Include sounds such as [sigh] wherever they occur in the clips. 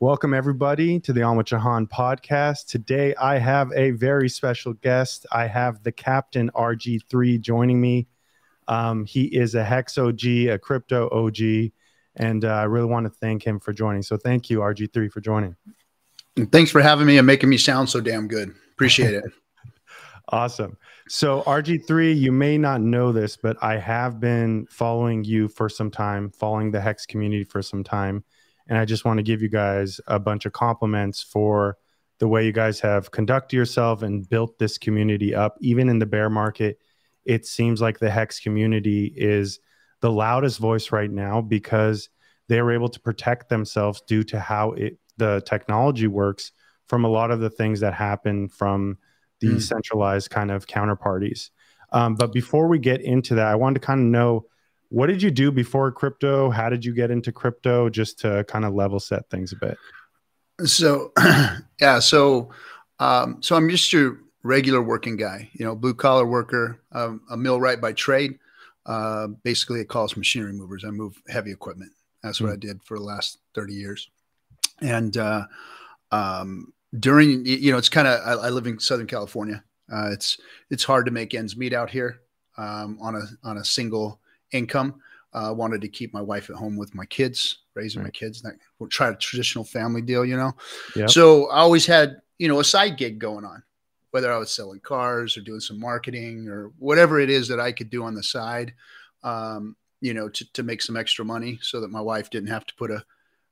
Welcome, everybody, to the On with Jahan podcast. Today, I have a very special guest. I have the Captain RG3 joining me. Um, he is a Hex OG, a crypto OG, and uh, I really want to thank him for joining. So, thank you, RG3, for joining. And thanks for having me and making me sound so damn good. Appreciate it. [laughs] awesome. So, RG3, you may not know this, but I have been following you for some time, following the Hex community for some time. And I just want to give you guys a bunch of compliments for the way you guys have conducted yourself and built this community up. Even in the bear market, it seems like the Hex community is the loudest voice right now because they were able to protect themselves due to how it the technology works from a lot of the things that happen from the mm. centralized kind of counterparties. Um, but before we get into that, I wanted to kind of know what did you do before crypto? How did you get into crypto? Just to kind of level set things a bit. So, [clears throat] yeah, so um, so I'm just your regular working guy, you know, blue collar worker, um, a millwright by trade. Uh, basically, it calls machinery movers. I move heavy equipment. That's what mm. I did for the last 30 years. And uh, um, during, you know, it's kind of I, I, live in Southern California. Uh, it's it's hard to make ends meet out here um, on a on a single income. Uh, wanted to keep my wife at home with my kids, raising my kids. That we'll try a traditional family deal, you know. Yep. So I always had, you know, a side gig going on, whether I was selling cars or doing some marketing or whatever it is that I could do on the side, um, you know, to, to make some extra money so that my wife didn't have to put a,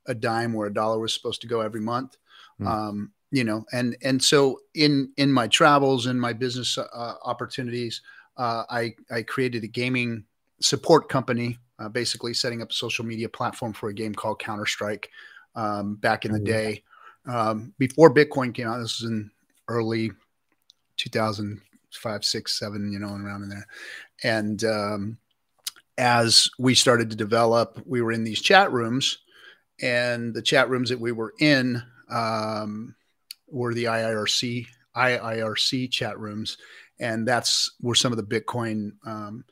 a dime where a dollar was supposed to go every month. Mm. Um, you know, and and so in in my travels and my business uh, opportunities, uh, I I created a gaming support company, uh, basically setting up a social media platform for a game called Counter Strike um, back in the day. Um, before Bitcoin came out, this was in early 2005, six, seven, you know, and around in there. And um, as we started to develop, we were in these chat rooms, and the chat rooms that we were in um, were the IIRC IIRC chat rooms, and that's where some of the Bitcoin um,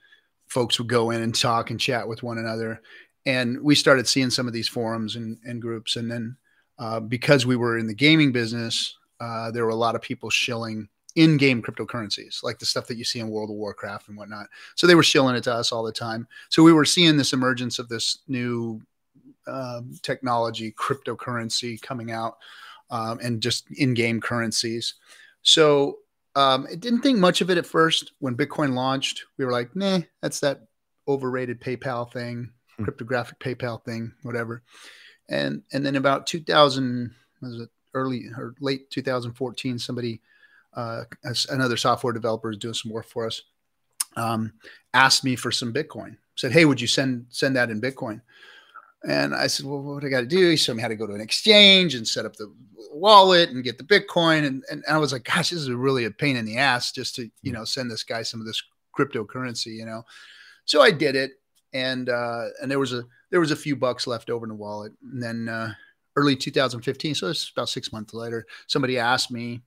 folks would go in and talk and chat with one another. And we started seeing some of these forums and, and groups. And then uh, because we were in the gaming business, uh, there were a lot of people shilling in-game cryptocurrencies, like the stuff that you see in World of Warcraft and whatnot. So they were shilling it to us all the time. So we were seeing this emergence of this new um, technology, cryptocurrency coming out, um, and just in-game currencies. So um, I didn't think much of it at first. When Bitcoin launched, we were like, nah, that's that overrated PayPal thing, hmm. cryptographic PayPal thing, whatever. And and then about 2000, was it early or late 2014, somebody, uh, another software developer is doing some work for us, um, asked me for some Bitcoin. Said, hey, would you send send that in Bitcoin? And I said, well, what do I got to do? He showed me how to go to an exchange and set up the wallet and get the Bitcoin. And, and I was like, gosh, this is really a pain in the ass just to, you know, send this guy some of this cryptocurrency, you know? So I did it. And, uh, and there was a, there was a few bucks left over in the wallet. And then, uh, early 2015, so it's about six months later, somebody asked me,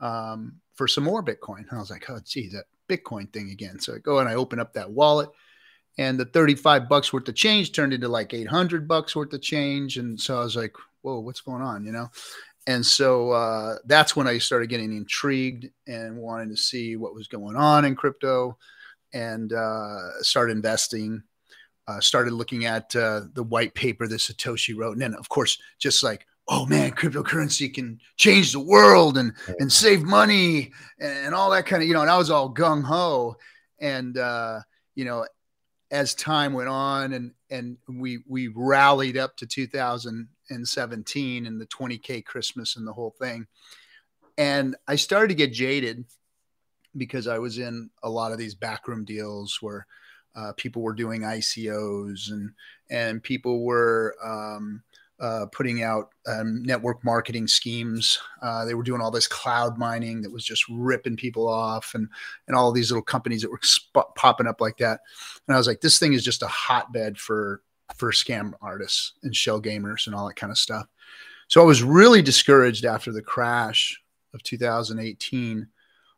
um, for some more Bitcoin. And I was like, oh, gee, that Bitcoin thing again. So I go and I open up that wallet and the 35 bucks worth of change turned into like 800 bucks worth of change. And so I was like, whoa, what's going on? You know? and so uh, that's when I started getting intrigued and wanting to see what was going on in crypto, and uh, started investing. Uh, started looking at uh, the white paper that Satoshi wrote, and then of course, just like, oh man, cryptocurrency can change the world and and save money and all that kind of, you know. And I was all gung ho, and uh, you know, as time went on, and and we we rallied up to 2017 and 17 and the 20K Christmas and the whole thing. And I started to get jaded because I was in a lot of these backroom deals where uh, people were doing ICOs and and people were um, uh, putting out um, network marketing schemes. Uh, they were doing all this cloud mining that was just ripping people off, and and all these little companies that were sp- popping up like that. And I was like, this thing is just a hotbed for for scam artists and shell gamers and all that kind of stuff. So I was really discouraged after the crash of 2018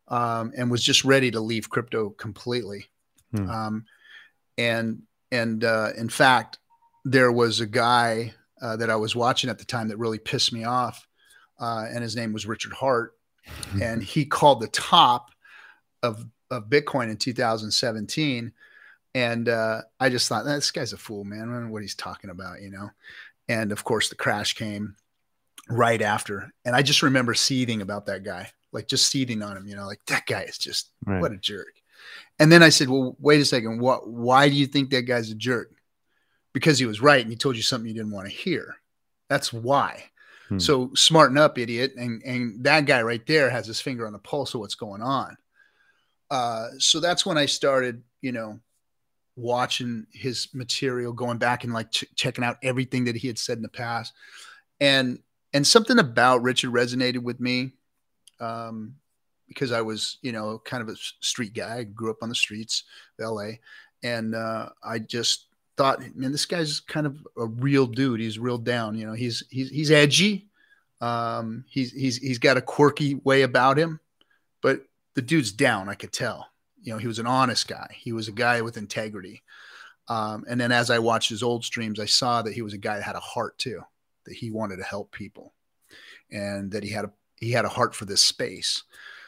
um, and was just ready to leave crypto completely. Hmm. Um, and and uh, in fact, there was a guy uh, that I was watching at the time that really pissed me off. Uh, and his name was Richard Hart, Mm-hmm. And he called the top of, of Bitcoin in 2017. And uh, I just thought, this guy's a fool, man. I don't know what he's talking about, you know? And of course, the crash came right after. And I just remember seething about that guy, like just seething on him, you know, like that guy is just right. what a jerk. And then I said, well, wait a second. What, why do you think that guy's a jerk? Because he was right and he told you something you didn't want to hear. That's why. Hmm. So smarten up, idiot. And, and that guy right there has his finger on the pulse of what's going on. Uh, so that's when I started, you know, watching his material, going back and like ch- checking out everything that he had said in the past. And and something about Richard resonated with me um, because I was, you know, kind of a street guy. I grew up on the streets of LA. And uh, I just thought, man, this guy's kind of a real dude. He's real down. You know, he's he's he's edgy. Um, he's he's he's got a quirky way about him, but the dude's down. I could tell. You know, he was an honest guy. He was a guy with integrity. Um, and then as I watched his old streams, I saw that he was a guy that had a heart too that he wanted to help people and that he had a he had a heart for this space.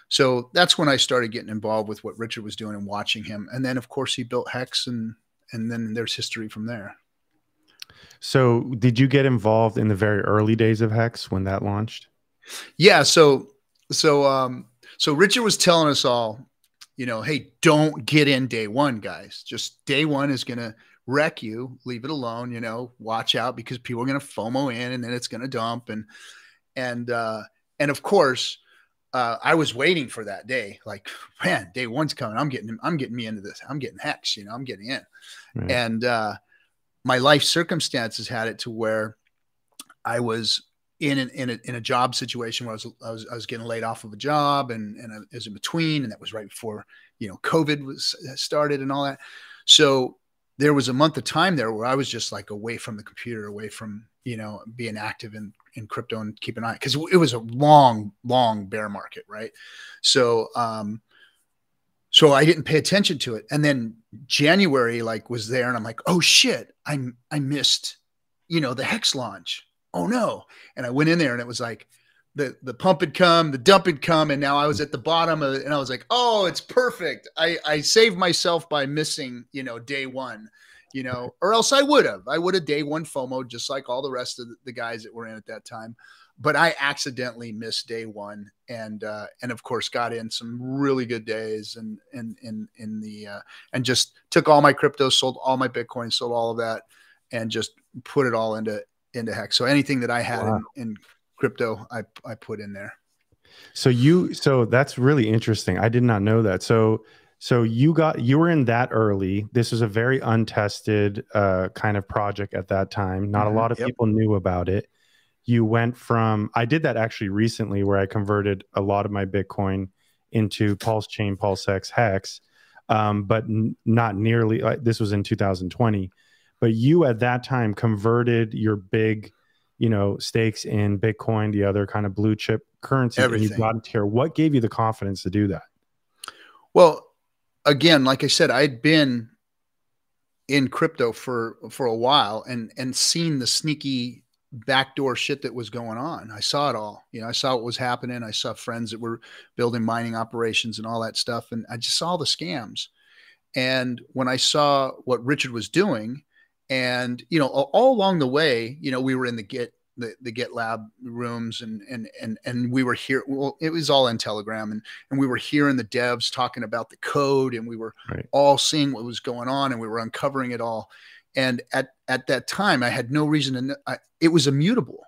So that's when I started getting involved with what Richard was doing and watching him. And then of course he built Hex and and then there's history from there. So did you get involved in the very early days of Hex when that launched? Yeah, so so um so Richard was telling us all, you know, hey, don't get in day 1, guys. Just day 1 is going to wreck you. Leave it alone. You know, watch out because people are going to FOMO in, and then it's going to dump. And and uh, and of course, uh, I was waiting for that day. Like, man, day one's coming. I'm getting I'm getting me into this. I'm getting hex. You know, I'm getting in. Right. And uh, my life circumstances had it to where I was in an, in a, in a job situation where I was, I was I was getting laid off of a job and and I was in between, and that was right before you know COVID was started and all that. So there was a month of time there where I was just like away from the computer, away from you know being active in in crypto and keep an eye because it was a long, long bear market, right? So, um, so I didn't pay attention to it, and then January like was there, and I'm like, oh shit, I I missed, you know, the hex launch. Oh no! And I went in there, and it was like the the pump had come, the dump had come, and now I was at the bottom of it, and I was like, oh, it's perfect. I I saved myself by missing, you know, day one, you know, or else I would have. I would have day one FOMO just like all the rest of the guys that were in at that time. But I accidentally missed day one, and uh, and of course got in some really good days, and and in in the uh, and just took all my crypto, sold all my Bitcoin, sold all of that, and just put it all into into hex. So anything that I had wow. in, in crypto I, I put in there. So you so that's really interesting. I did not know that. So so you got you were in that early. This was a very untested uh, kind of project at that time. Not mm-hmm. a lot of yep. people knew about it. You went from I did that actually recently where I converted a lot of my Bitcoin into Pulse Chain, Pulse X, Hex, um, but n- not nearly. Like, this was in 2020. But you at that time converted your big you know stakes in bitcoin the other kind of blue chip currency Everything. and you got into here. What gave you the confidence to do that? Well again like i said i'd been in crypto for for a while and and seen the sneaky backdoor shit that was going on. I saw it all. You know i saw what was happening. I saw friends that were building mining operations and all that stuff and i just saw the scams. And when i saw what richard was doing and you know all along the way you know we were in the git the, the GitLab rooms and and and and we were here well it was all in telegram and and we were hearing the devs talking about the code and we were right. all seeing what was going on and we were uncovering it all and at at that time i had no reason to know I, it was immutable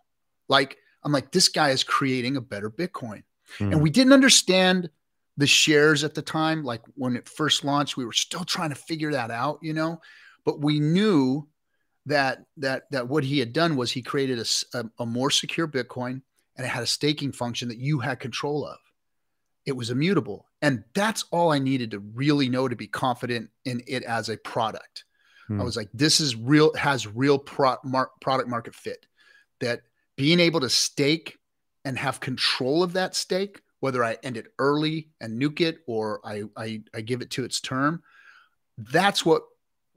like i'm like this guy is creating a better bitcoin mm. and hmm. we didn't understand the shares at the time like when it first launched we were still trying to figure that out you know but we knew that that that what he had done was he created a, a, a, more secure Bitcoin and it had a staking function that you had control of. It was immutable, and that's all I needed to really know to be confident in it as a product. Hmm. I was like, this is real, has real pro, mar, product market fit. That being able to stake and have control of that stake, whether I end it early and nuke it or I I, I give it to its term, that's what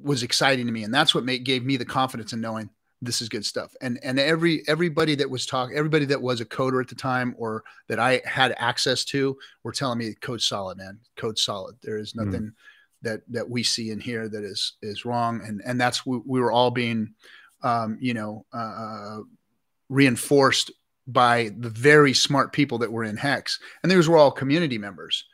was exciting to me, and that's what made, gave me the confidence in knowing this is good stuff. And and every everybody that was talking, everybody that was a coder at the time or that I had access to were telling me code solid, man. Code solid. There is hmm. nothing mm. that that we see in here that is is wrong. And and that's we, we were all being um, you know, uh, reinforced by the very smart people that were in Hex. And these were all community members.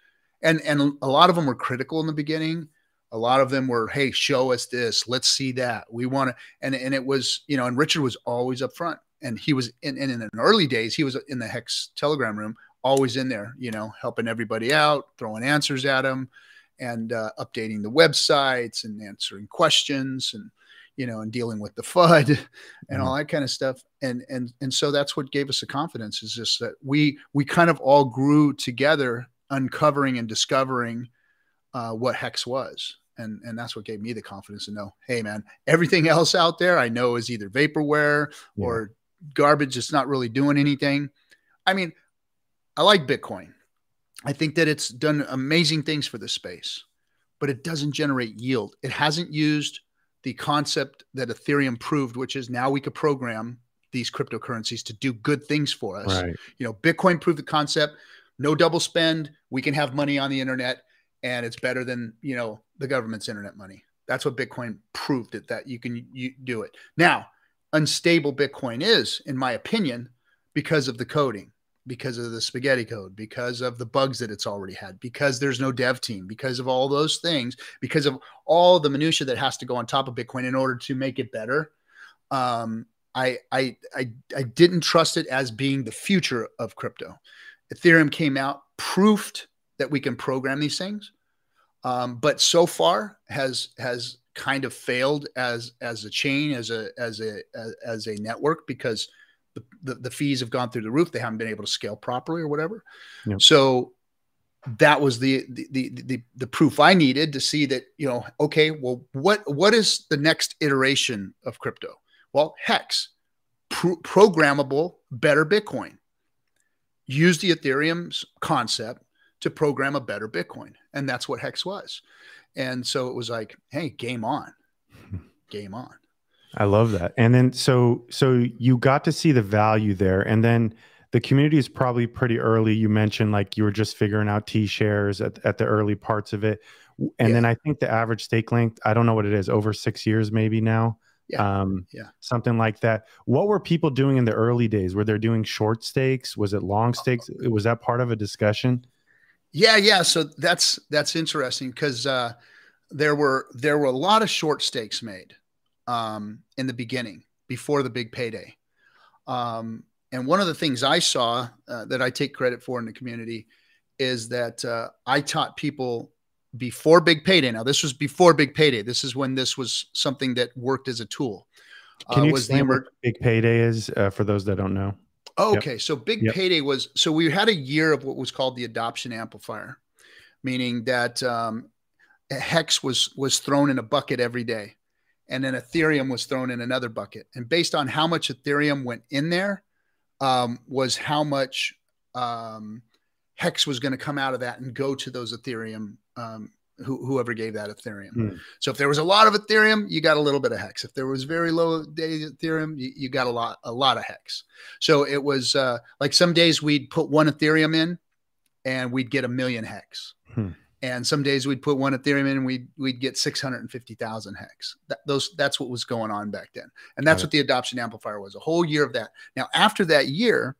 And and a lot of them were critical in the beginning a lot of them were hey show us this. Let's see that. We want to and and it was you know and richard was always up front and he was in, in in the early days he was in the hex telegram room always in there you know helping everybody out throwing answers at them and uh, updating the websites and answering questions and you know and dealing with the [laughs] fud and mm-hmm. all that kind of stuff. And and and so that's what gave us the confidence is just that we we kind of all grew together uncovering and discovering uh, what hex was. And and that's what gave me the confidence to know hey man everything else out there i know is either vaporware yeah. or garbage it's not really doing anything. I mean i like bitcoin. I think that it's done amazing things for the space but it doesn't generate yield. It hasn't used the concept that ethereum proved which is now we could program these cryptocurrencies to do good things for us. Right. you know bitcoin proved the concept no double spend we can have money on the internet and it's better than you know the government's internet money. That's what Bitcoin proved it that you can you do it. Now, unstable Bitcoin is, in my opinion, because of the coding, because of the spaghetti code, because of the bugs that it's already had, because there's no dev team, because of all those things, because of all the minutia that has to go on top of Bitcoin in order to make it better. Um, I, I I I didn't trust it as being the future of crypto. Ethereum came out, proofed that we can program these things, um, but so far has has kind of failed as as a chain as a as a as a network because the, the, the fees have gone through the roof. They haven't been able to scale properly or whatever. Yep. So that was the, the the the the proof I needed to see that you know okay well what what is the next iteration of crypto? Well, hex pro- programmable better Bitcoin. Use the Ethereum's concept to program a better Bitcoin. And that's what Hex was. And so it was like, hey, game on. [laughs] game on. I love that. And then so so you got to see the value there. And then the community is probably pretty early. You mentioned like you were just figuring out T shares at, at the early parts of it. And yeah. then I think the average stake length, I don't know what it is, over six years maybe now. Yeah. Um, yeah. Something like that. What were people doing in the early days? Were they doing short stakes? Was it long stakes? Was that part of a discussion? Yeah, yeah. So that's that's interesting because uh, there were there were a lot of short stakes made um, in the beginning before the big payday. Um, and one of the things I saw uh, that I take credit for in the community is that uh, I taught people before big payday. Now this was before big payday. This is when this was something that worked as a tool. Can you uh, explain what big payday is uh, for those that don't know? Okay, yep. so Big yep. Payday was so we had a year of what was called the adoption amplifier, meaning that um, hex was was thrown in a bucket every day, and then Ethereum was thrown in another bucket, and based on how much Ethereum went in there, um, was how much um, hex was going to come out of that and go to those Ethereum um, who, whoever gave that Ethereum. Mm. So if there was a lot of Ethereum, you got a little bit of hex. If there was very low day Ethereum, you, you, got a lot a lot of hex. So it was uh, like some days we'd put one Ethereum in, and we'd get a million hex. Hmm. And some days we'd put one Ethereum in, and we'd we'd get six hundred and fifty thousand hex. That, those that's what was going on back then, and that's what the adoption amplifier was. A whole year of that. Now after that year,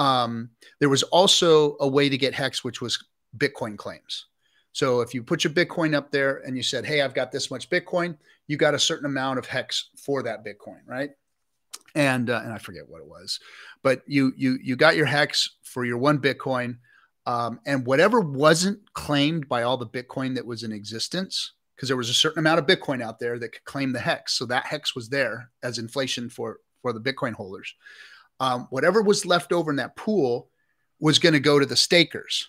um, there was also a way to get hex, which was Bitcoin claims. So if you put your Bitcoin up there and you said, "Hey, I've got this much Bitcoin," you got a certain amount of hex for that Bitcoin, right? And uh, and I forget what it was, but you you you got your hex for your one Bitcoin, um, and whatever wasn't claimed by all the Bitcoin that was in existence, because there was a certain amount of Bitcoin out there that could claim the hex, so that hex was there as inflation for for the Bitcoin holders. Um, whatever was left over in that pool was going to go to the stakers.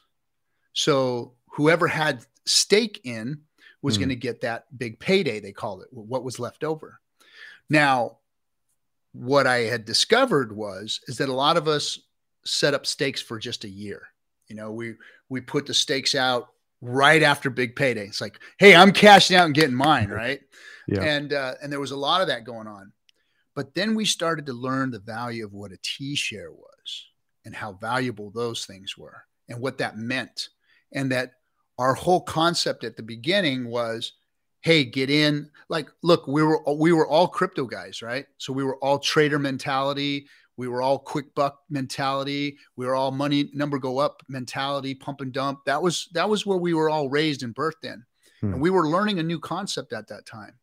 So whoever had stake in was mm. going to get that big payday, they called it, what was left over. Now, what I had discovered was is that a lot of us set up stakes for just a year. You know, we we put the stakes out right after big payday. It's like, hey, I'm cashing out and getting mine, right? yeah. And uh, and there was a lot of that going on. But then we started to learn the value of what a T share was and how valuable those things were and what that meant. And that our whole concept at the beginning was hey get in. Like look we were we were all crypto guys right? So we were all trader mentality. We were all quick buck mentality. We were all money number go up mentality pump and dump. That was that was where we were all raised and birthed in. Hmm. and we were learning a new concept at that time.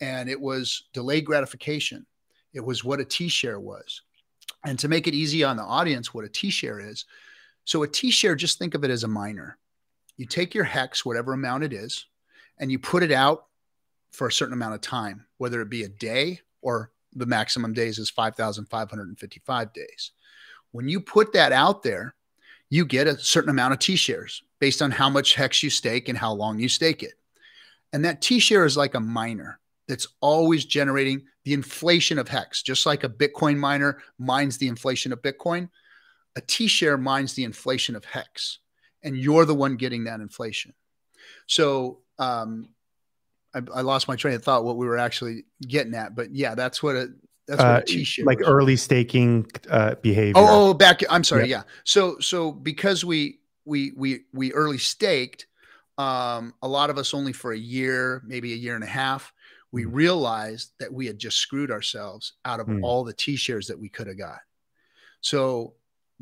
And it was delayed gratification. It was what a t-share was. And to make it easy on the audience what a t-share is. So a t-share just think of it as a miner you take your hex whatever amount it is and you put it out for a certain amount of time, whether it be a day or the maximum days is 5,555 days. When you put that out there, you get a certain amount of T shares based on how much hex you stake and how long you stake it. And that T share is like a miner that's always generating the inflation of hex, just like a Bitcoin miner mines the inflation of Bitcoin. A T share mines the inflation of hex, and you're the one getting that inflation. So um, I, I, lost my train of thought what we were actually getting at, but yeah, that's what a that's what uh, a t-shirt like early staking uh, behavior. Oh, oh, back. I'm sorry. Yeah. yeah. So so because we we we we early staked, um, a lot of us only for a year, maybe a year and a half. We mm. realized that we had just screwed ourselves out of mm. all the T shares that we could have got. So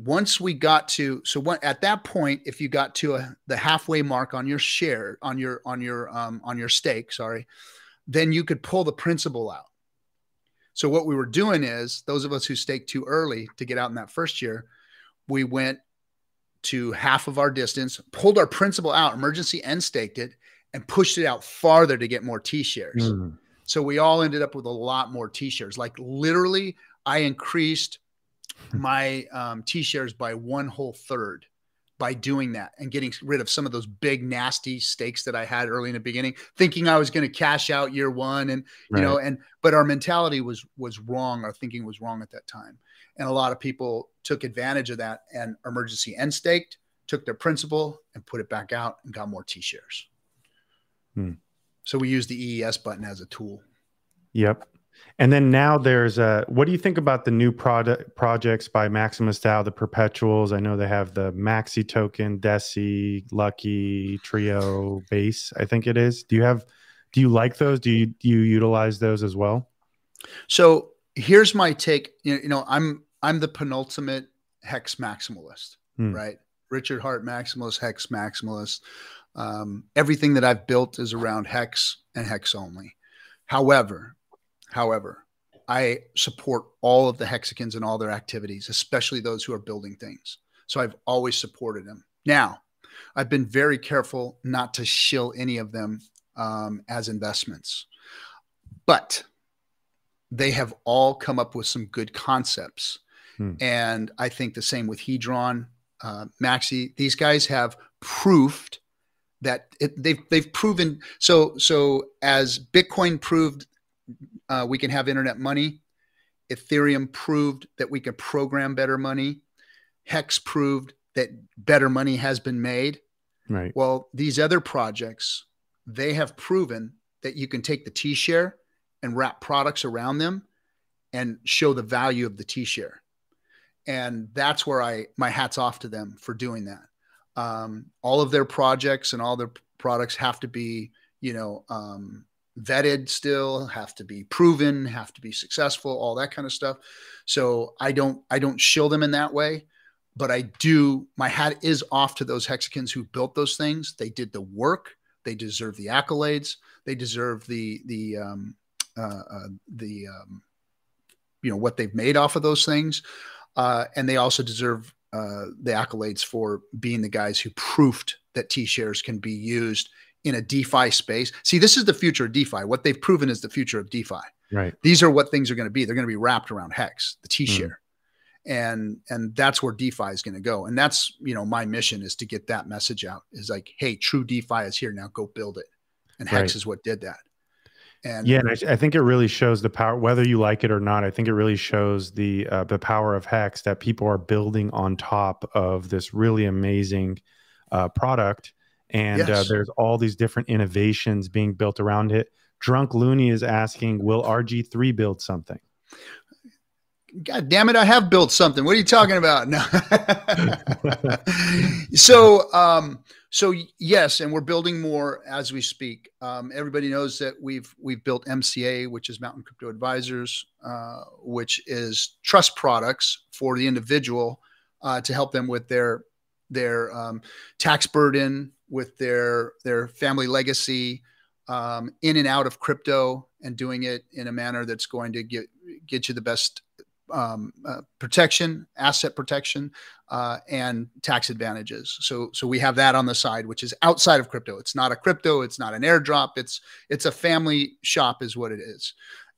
once we got to so what at that point if you got to a, the halfway mark on your share on your on your um, on your stake sorry then you could pull the principal out. So what we were doing is those of us who staked too early to get out in that first year we went to half of our distance pulled our principal out emergency end staked it and pushed it out farther to get more t shares mm. so we all ended up with a lot more t shares like literally i increased [laughs] my um, T shares by one whole third by doing that and getting rid of some of those big nasty stakes that I had early in the beginning, thinking I was going to cash out year one, and you know, and but our mentality was was wrong. Our thinking was wrong at that time, and a lot of people took advantage of that and emergency end staked, took their principal and put it back out and got more T shares. Hmm. So we use the EES button as a tool. Yep. And then now there's a. What do you think about the new product projects by Maximus DAO, the perpetuals? I know they have the Maxi token, Deci, Lucky, Trio, Base. I think it is. Do you have? Do you like those? Do you do you utilize those as well? So here's my take. You know, I'm I'm the penultimate hex maximalist, hmm. right? Richard Hart maximalist, hex maximalist. Um, everything that I've built is around hex and hex only. However, However, I support all of the Hexicans and all their activities, especially those who are building things. So I've always supported them. Now, I've been very careful not to shill any of them um, as investments, but they have all come up with some good concepts. Hmm. And I think the same with Hedron, uh, Maxi. These guys have proved that it, they've they've proven so so as Bitcoin proved uh, we can have internet money. Ethereum proved that we can program better money. Hex proved that better money has been made. Right. Well, these other projects, they have proven that you can take the T share and wrap products around them and show the value of the T share. And that's where I my hats off to them for doing that. Um, all of their projects and all their products have to be, you know, um, vetted still have to be proven have to be successful all that kind of stuff. So i don't i don't shill them in that way but i do my hat is off to those Hexicans who built those things. They did the work. They deserve the accolades. They deserve the the um uh, uh the um you know what they've made off of those things. Uh and they also deserve uh the accolades for being the guys who proved that t shares can be used in a DeFi space. See, this is the future of DeFi. What they've proven is the future of DeFi. Right. These are what things are going to be. They're going to be wrapped around Hex, the T share. Mm. And and that's where DeFi is going to go. And that's, you know, my mission is to get that message out. Is like, hey, true DeFi is here now. Go build it. And Hex right. is what did that. And yeah, and I, I, think it really shows the power, whether you like it or not. I think it really shows the uh, the power of Hex that people are building on top of this really amazing uh, product and uh, yes. uh, there's all these different innovations being built around it. Drunk Looney is asking, will RG3 build something? God damn it, I have built something. What are you talking about? No. [laughs] so, um, so yes, and we're building more as we speak. Um, everybody knows that we've we've built MCA, which is Mountain Crypto Advisors, uh, which is trust products for the individual uh, to help them with their their um, tax burden, with their their family legacy, um, in and out of crypto, and doing it in a manner that's going to get get you the best um, uh, protection, asset protection, uh, and tax advantages. So, so we have that on the side, which is outside of crypto. It's not a crypto. It's not an airdrop. It's it's a family shop, is what it is.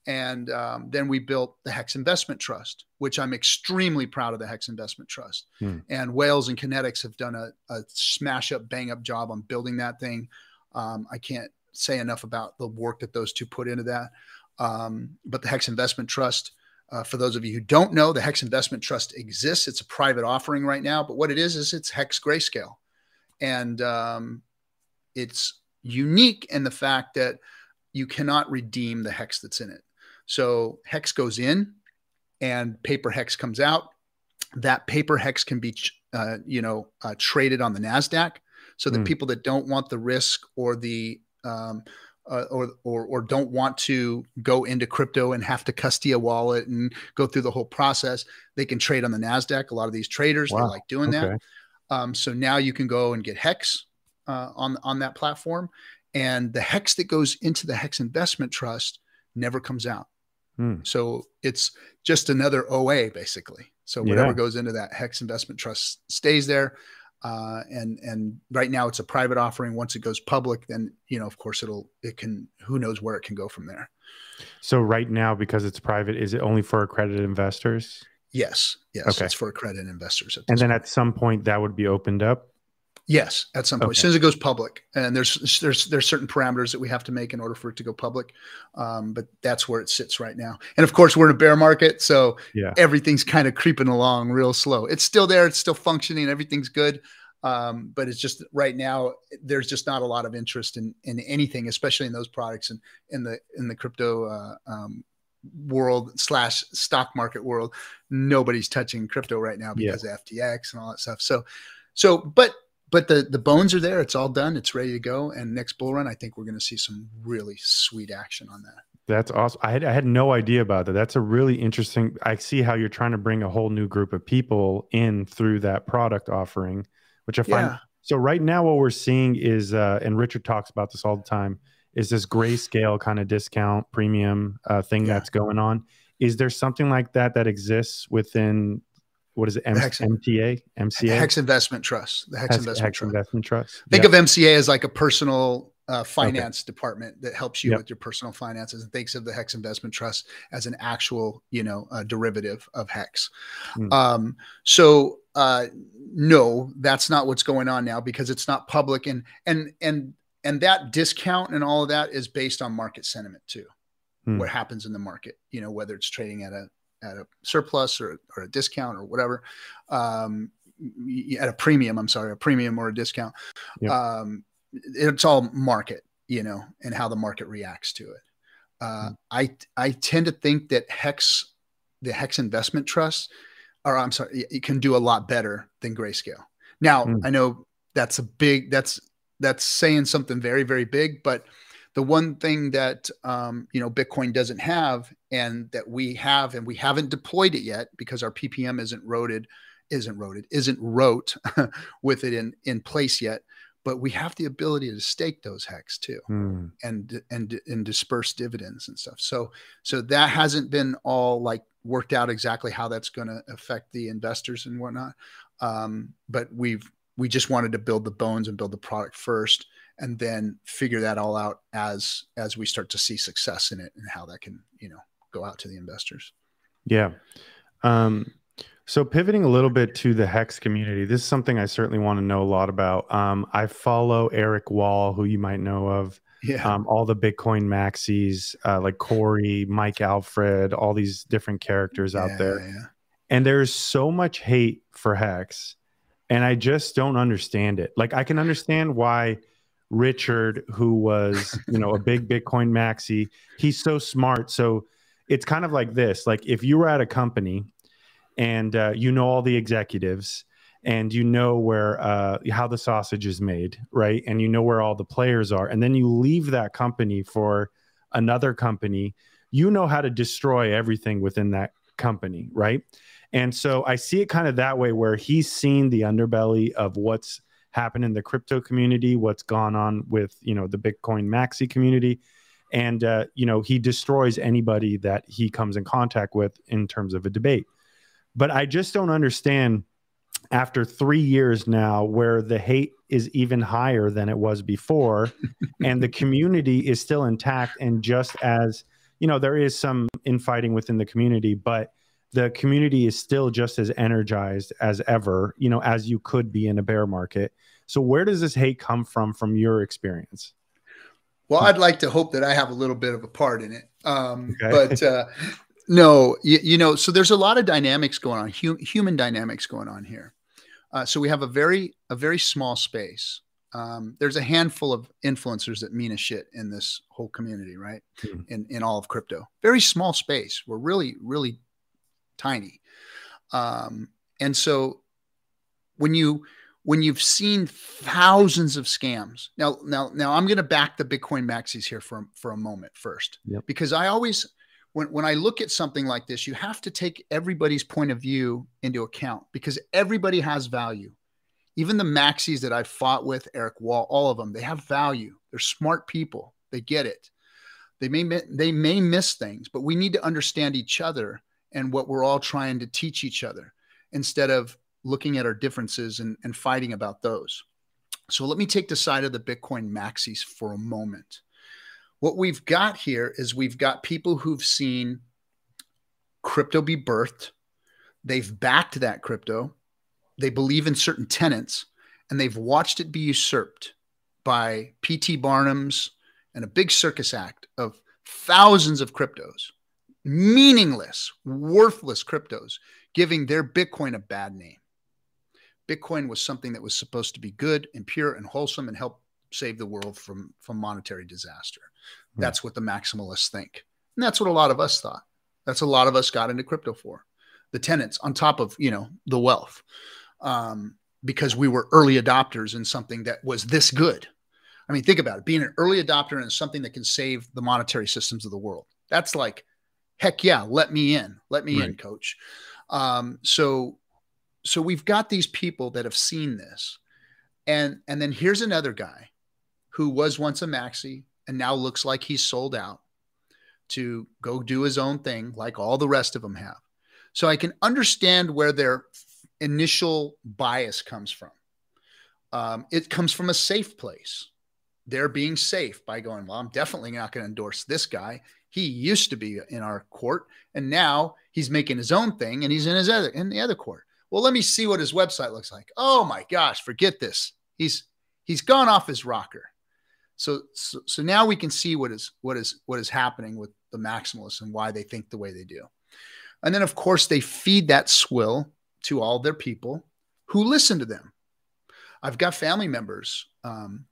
And um, then we built the Hex Investment Trust, which I'm extremely proud of the Hex Investment Trust. Hmm. And Wales and Kinetics have done a, a, smash up, bang up job on building that thing. Um, I can't say enough about the work that those two put into that. Um, but the Hex Investment Trust uh, for those of you who don't know, the Hex Investment Trust exists. It's a private offering right now, but what it is is it's Hex Grayscale, and um, it's unique in the fact that you cannot redeem the hex that's in it. So hex goes in, and paper hex comes out. That paper hex can be, uh, you know, uh, traded on the Nasdaq, so that mm. people that don't want the risk or the um, uh, or, or or don't want to go into crypto and have to custody a wallet and go through the whole process, they can trade on the Nasdaq. A lot of these traders wow. they like doing okay. that. Um, so now you can go and get Hex uh, on on that platform, and the Hex that goes into the Hex Investment Trust never comes out. Hmm. So it's just another OA basically. So whatever yeah. goes into that Hex Investment Trust stays there. Uh, and and right now it's a private offering. Once it goes public, then you know, of course, it'll it can. Who knows where it can go from there? So right now, because it's private, is it only for accredited investors? Yes, yes, okay. it's for accredited investors. and then point. at some point, that would be opened up. Yes, at some point, okay. as soon as it goes public, and there's there's there's certain parameters that we have to make in order for it to go public, um, but that's where it sits right now. And of course, we're in a bear market, so yeah. everything's kind of creeping along real slow. It's still there, it's still functioning, everything's good, um, but it's just right now there's just not a lot of interest in in anything, especially in those products and in the in the crypto uh, um, world slash stock market world. Nobody's touching crypto right now because yeah. of FTX and all that stuff. So, so but but the the bones are there. It's all done. It's ready to go. And next bull run, I think we're going to see some really sweet action on that. That's awesome. I had I had no idea about that. That's a really interesting. I see how you're trying to bring a whole new group of people in through that product offering, which I find. Yeah. So right now, what we're seeing is, uh, and Richard talks about this all the time, is this grayscale kind of discount premium uh, thing yeah. that's going on. Is there something like that that exists within what is it? M- Hex, MTA, MCA, Hex Investment Trust, the Hex, Hex Investment Hex Trust. Investment Trust. Think yep. of MCA as like a personal uh, finance okay. department that helps you yep. with your personal finances, and thinks of the Hex Investment Trust as an actual, you know, uh, derivative of Hex. Mm. Um, so uh, no, that's not what's going on now because it's not public, and and and and that discount and all of that is based on market sentiment too. Mm. What happens in the market, you know, whether it's trading at a at a surplus or, or a discount or whatever, um, at a premium, I'm sorry, a premium or a discount. Yep. Um, it's all market, you know, and how the market reacts to it. Uh, mm. I, I tend to think that Hex, the Hex investment trust, or I'm sorry, it can do a lot better than Grayscale. Now, mm. I know that's a big, that's, that's saying something very, very big, but the one thing that um, you know Bitcoin doesn't have, and that we have, and we haven't deployed it yet because our PPM isn't roted, isn't roted, isn't wrote [laughs] with it in in place yet. But we have the ability to stake those hex too, mm. and and and disperse dividends and stuff. So so that hasn't been all like worked out exactly how that's going to affect the investors and whatnot. Um, but we've we just wanted to build the bones and build the product first and then figure that all out as as we start to see success in it and how that can you know go out to the investors yeah um so pivoting a little bit to the hex community this is something i certainly want to know a lot about um i follow eric wall who you might know of yeah. Um, all the Bitcoin maxis, uh, like Corey, Mike Alfred, all these different characters yeah, out there. Yeah. And there's so much hate for Hex, and I just don't understand it. Like, I can understand why Richard, who was, you know, a big [laughs] Bitcoin maxi. He's so smart. So it's kind of like this like if you were at a company and uh, you know all the executives and you know where uh, how the sausage is made right? And you know where all the players are and then you leave that company for another company you know how to destroy everything within that company right? And so i see it kind of that way where he's seen the underbelly of what's happened in the crypto community what's gone on with you know the bitcoin maxi community and uh, you know he destroys anybody that he comes in contact with in terms of a debate. But i just don't understand after three years now where the hate is even higher than it was before [laughs] and the community is still intact and just as you know there is some infighting within the community but the community is still just as energized as ever you know as you could be in a bear market. So where does this hate come from from your experience well, I'd like to hope that I have a little bit of a part in it. Um, okay. But uh, [laughs] no, you, you, know, so there's a lot of dynamics going on, hum, human dynamics going on here. Uh, so we have a very a very small space. Um, there's a handful of influencers that mean a shit in this whole community, right? Mm-hmm. In in all of crypto, very small space. We're really really tiny, um, and so when you when you've seen thousands of scams. Now, now, now I'm going to back the Bitcoin maxis here for, for a moment first, yep. because I always, when, when I look at something like this, you have to take everybody's point of view into account because everybody has value. Even the maxis that I've fought with, Eric Wall, all of them, they have value. They're smart people. They get it. They may, they may miss things, but we need to understand each other and what we're all trying to teach each other instead of looking at our differences and, and fighting about those. So let me take the side of the Bitcoin maxis for a moment. What we've got here is we've got people who've seen crypto be birthed. They've backed that crypto. They believe in certain tenants and they've watched it be usurped by PT Barnums and a big circus act of thousands of cryptos, meaningless, worthless cryptos, giving their Bitcoin a bad name. Bitcoin was something that was supposed to be good and pure and wholesome and help save the world from from monetary disaster. Hmm. That's what the maximalists think. And that's what a lot of us thought. That's a lot of us got into crypto for. The tenants on top of, you know, the wealth. Um, because we were early adopters in something that was this good. I mean, think about it, being an early adopter in something that can save the monetary systems of the world. That's like, heck yeah, let me in. Let me right. in, coach. Um, so so we've got these people that have seen this. And and then here's another guy who was once a maxi and now looks like he's sold out to go do his own thing like all the rest of them have. So i can understand where their initial bias comes from. Um, it comes from a safe place. They're being safe by going well i'm definitely not going to endorse this guy. He used to be in our court and now he's making his own thing and he's in his other in the other court well, let me see what his website looks like. Oh my gosh, forget this. He's he's gone off his rocker. So, so, so now we can see what is what is what is happening with the maximalists and why they think the way they do. And then of course they feed that swill to all their people who listen to them. I've got family members um,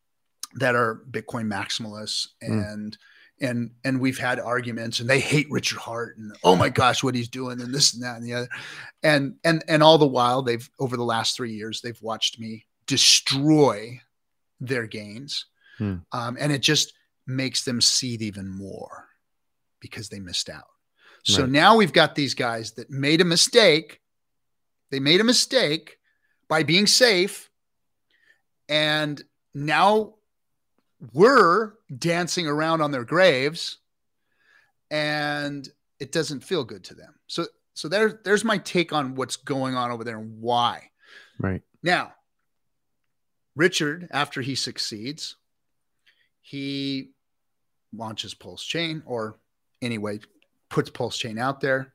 that are Bitcoin maximalists mm. And and we've had arguments and they hate richard Hart and oh my gosh what he's doing and this and that and the other and and and all the while they've over the last three years they've watched me destroy their gains hmm. um, and it just makes them seethe even more because they missed out so right. now we've got these guys that made a mistake they made a mistake by being safe and now we're dancing around on their graves and it doesn't feel good to them. So so there there's my take on what's going on over there and why. Right. Now, Richard after he succeeds, he launches Pulse Chain or anyway puts Pulse Chain out there.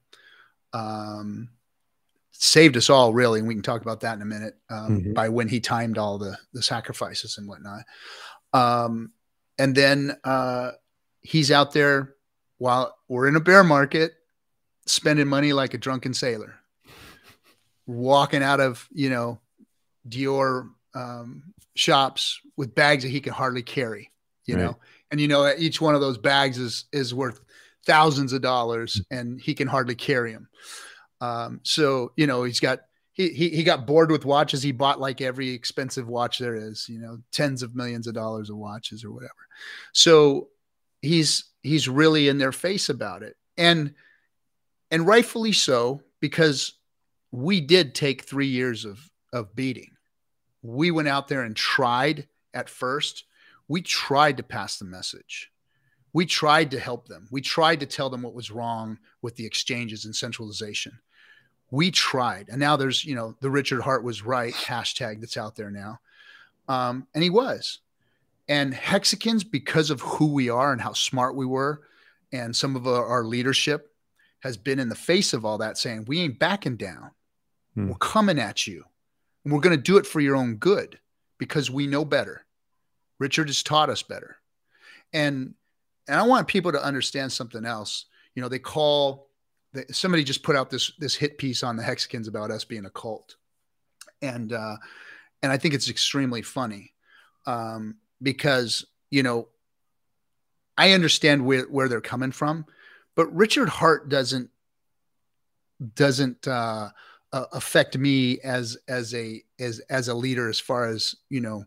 Um saved us all really and we can talk about that in a minute um, mm-hmm. by when he timed all the the sacrifices and whatnot um, and then uh, he's out there while we're in a bear market, spending money like a drunken sailor, walking out of you know Dior um, shops with bags that he can hardly carry. You right. know, and you know each one of those bags is is worth thousands of dollars and he can hardly carry them. Um, so, you know, he's got, he, he, got bored with watches. He bought like every expensive watch there is, you know, tens of millions of dollars of watches or whatever. So he's, he's really in their face about it. And, and rightfully so, because we did take three years of, of beating. We went out there and tried at first. We tried to pass the message we tried to help them. We tried to tell them what was wrong with the exchanges and centralization. We tried. And now there's, you know, the Richard Heart was right hashtag that's out there now. Um, and he was. And Hexicans, because of who we are and how smart we were, and some of our, leadership has been in the face of all that saying, we ain't backing down. Hmm. We're coming at you. And we're going to do it for your own good because we know better. Richard has taught us better. And and I want people to understand something else. You know, they call somebody just put out this this hit piece on the Hexicans about us being a cult, and uh, and I think it's extremely funny um, because you know I understand where where they're coming from, but Richard Heart doesn't doesn't uh, uh, affect me as as a as as a leader as far as you know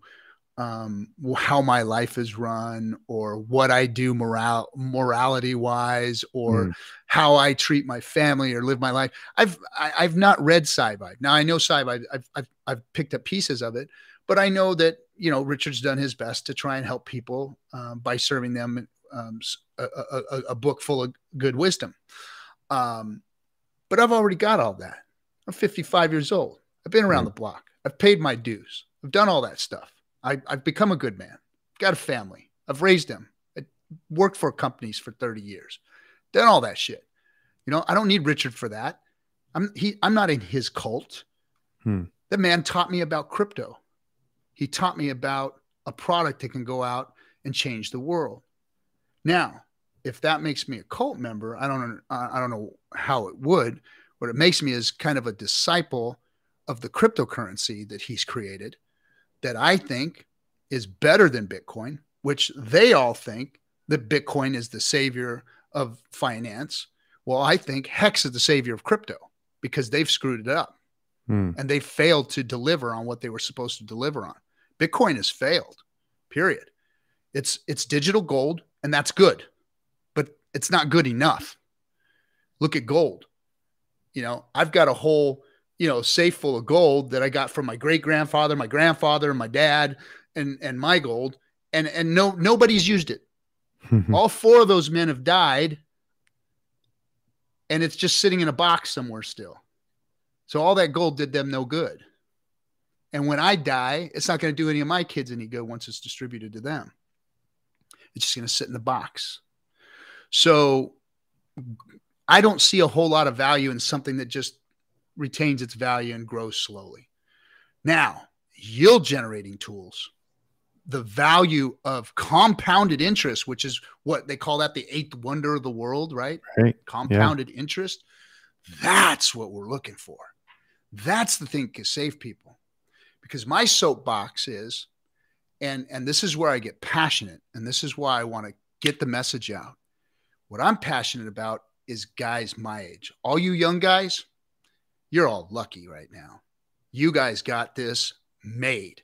um, how my life is run or what I do moral morality wise or mm. how I treat my family or live my life. I've I, have i have not read SciVive. Now I know SciVive. I've, I've I've picked up pieces of it, but I know that you know Richard's done his best to try and help people um, by serving them um, a, a, a, book full of good wisdom. Um, but I've already got all that. I'm 55 years old. I've been around mm. the block. I've paid my dues. I've done all that stuff. I, have become a good man. Got a family. I've raised them. I worked for companies for 30 years. Done all that shit. You know, I don't need Richard for that. I'm he. I'm not in his cult. Hmm. The man taught me about crypto. He taught me about a product that can go out and change the world. Now, if that makes me a cult member, I don't. I don't know how it would. What it makes me is kind of a disciple of the cryptocurrency that he's created that I think is better than Bitcoin, which they all think that Bitcoin is the savior of finance. Well, I think Hex is the savior of crypto because they've screwed it up hmm. and they failed to deliver on what they were supposed to deliver on. Bitcoin has failed, period. It's it's digital gold, and that's good, but it's not good enough. Look at gold. You know, I've got a whole you know, safe full of gold that I got from my great grandfather, my grandfather, my dad, and and my gold, and and no nobody's used it. [laughs] All four of those men have died, and it's just sitting in a box somewhere still. So all that gold did them no good. And when I die, it's not going to do any of my kids any good once it's distributed to them. It's just going to sit in the box. So I don't see a whole lot of value in something that just retains its value and grows slowly. Now, yield generating tools, the value of compounded interest, which is what they call that the eighth wonder of the world, right? right. Compounded yeah. interest. That's what we're looking for. That's the thing to save people. Because my soapbox is, and and this is where I get passionate, and this is why I want to get the message out. What I'm passionate about is guys my age. All you young guys, you're all lucky right now. You guys got this made.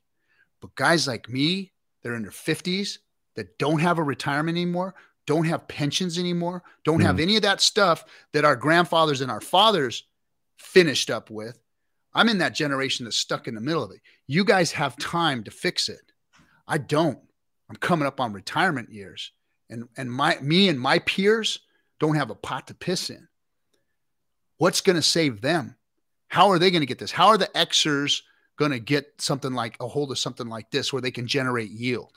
But guys like me that are in their 50s that don't have a retirement anymore, don't have pensions anymore, don't mm. have any of that stuff that our grandfathers and our fathers finished up with. I'm in that generation that's stuck in the middle of it. You guys have time to fix it. I don't. I'm coming up on retirement years. And and my me and my peers don't have a pot to piss in. What's going to save them? How are they going to get this? How are the Xers going to get something like a hold of something like this where they can generate yield?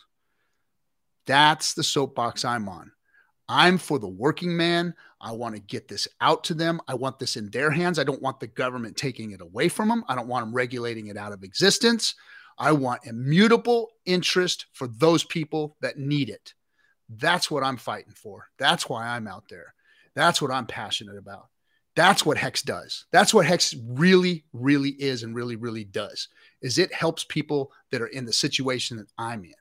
That's the soapbox I'm on. I'm for the working man. I want to get this out to them. I want this in their hands. I don't want the government taking it away from them. I don't want them regulating it out of existence. I want immutable interest for those people that need it. That's what I'm fighting for. That's why I'm out there. That's what I'm passionate about. That's what Hex does. That's what Hex really, really is and really, really does. Is it helps people that are in the situation that I'm in,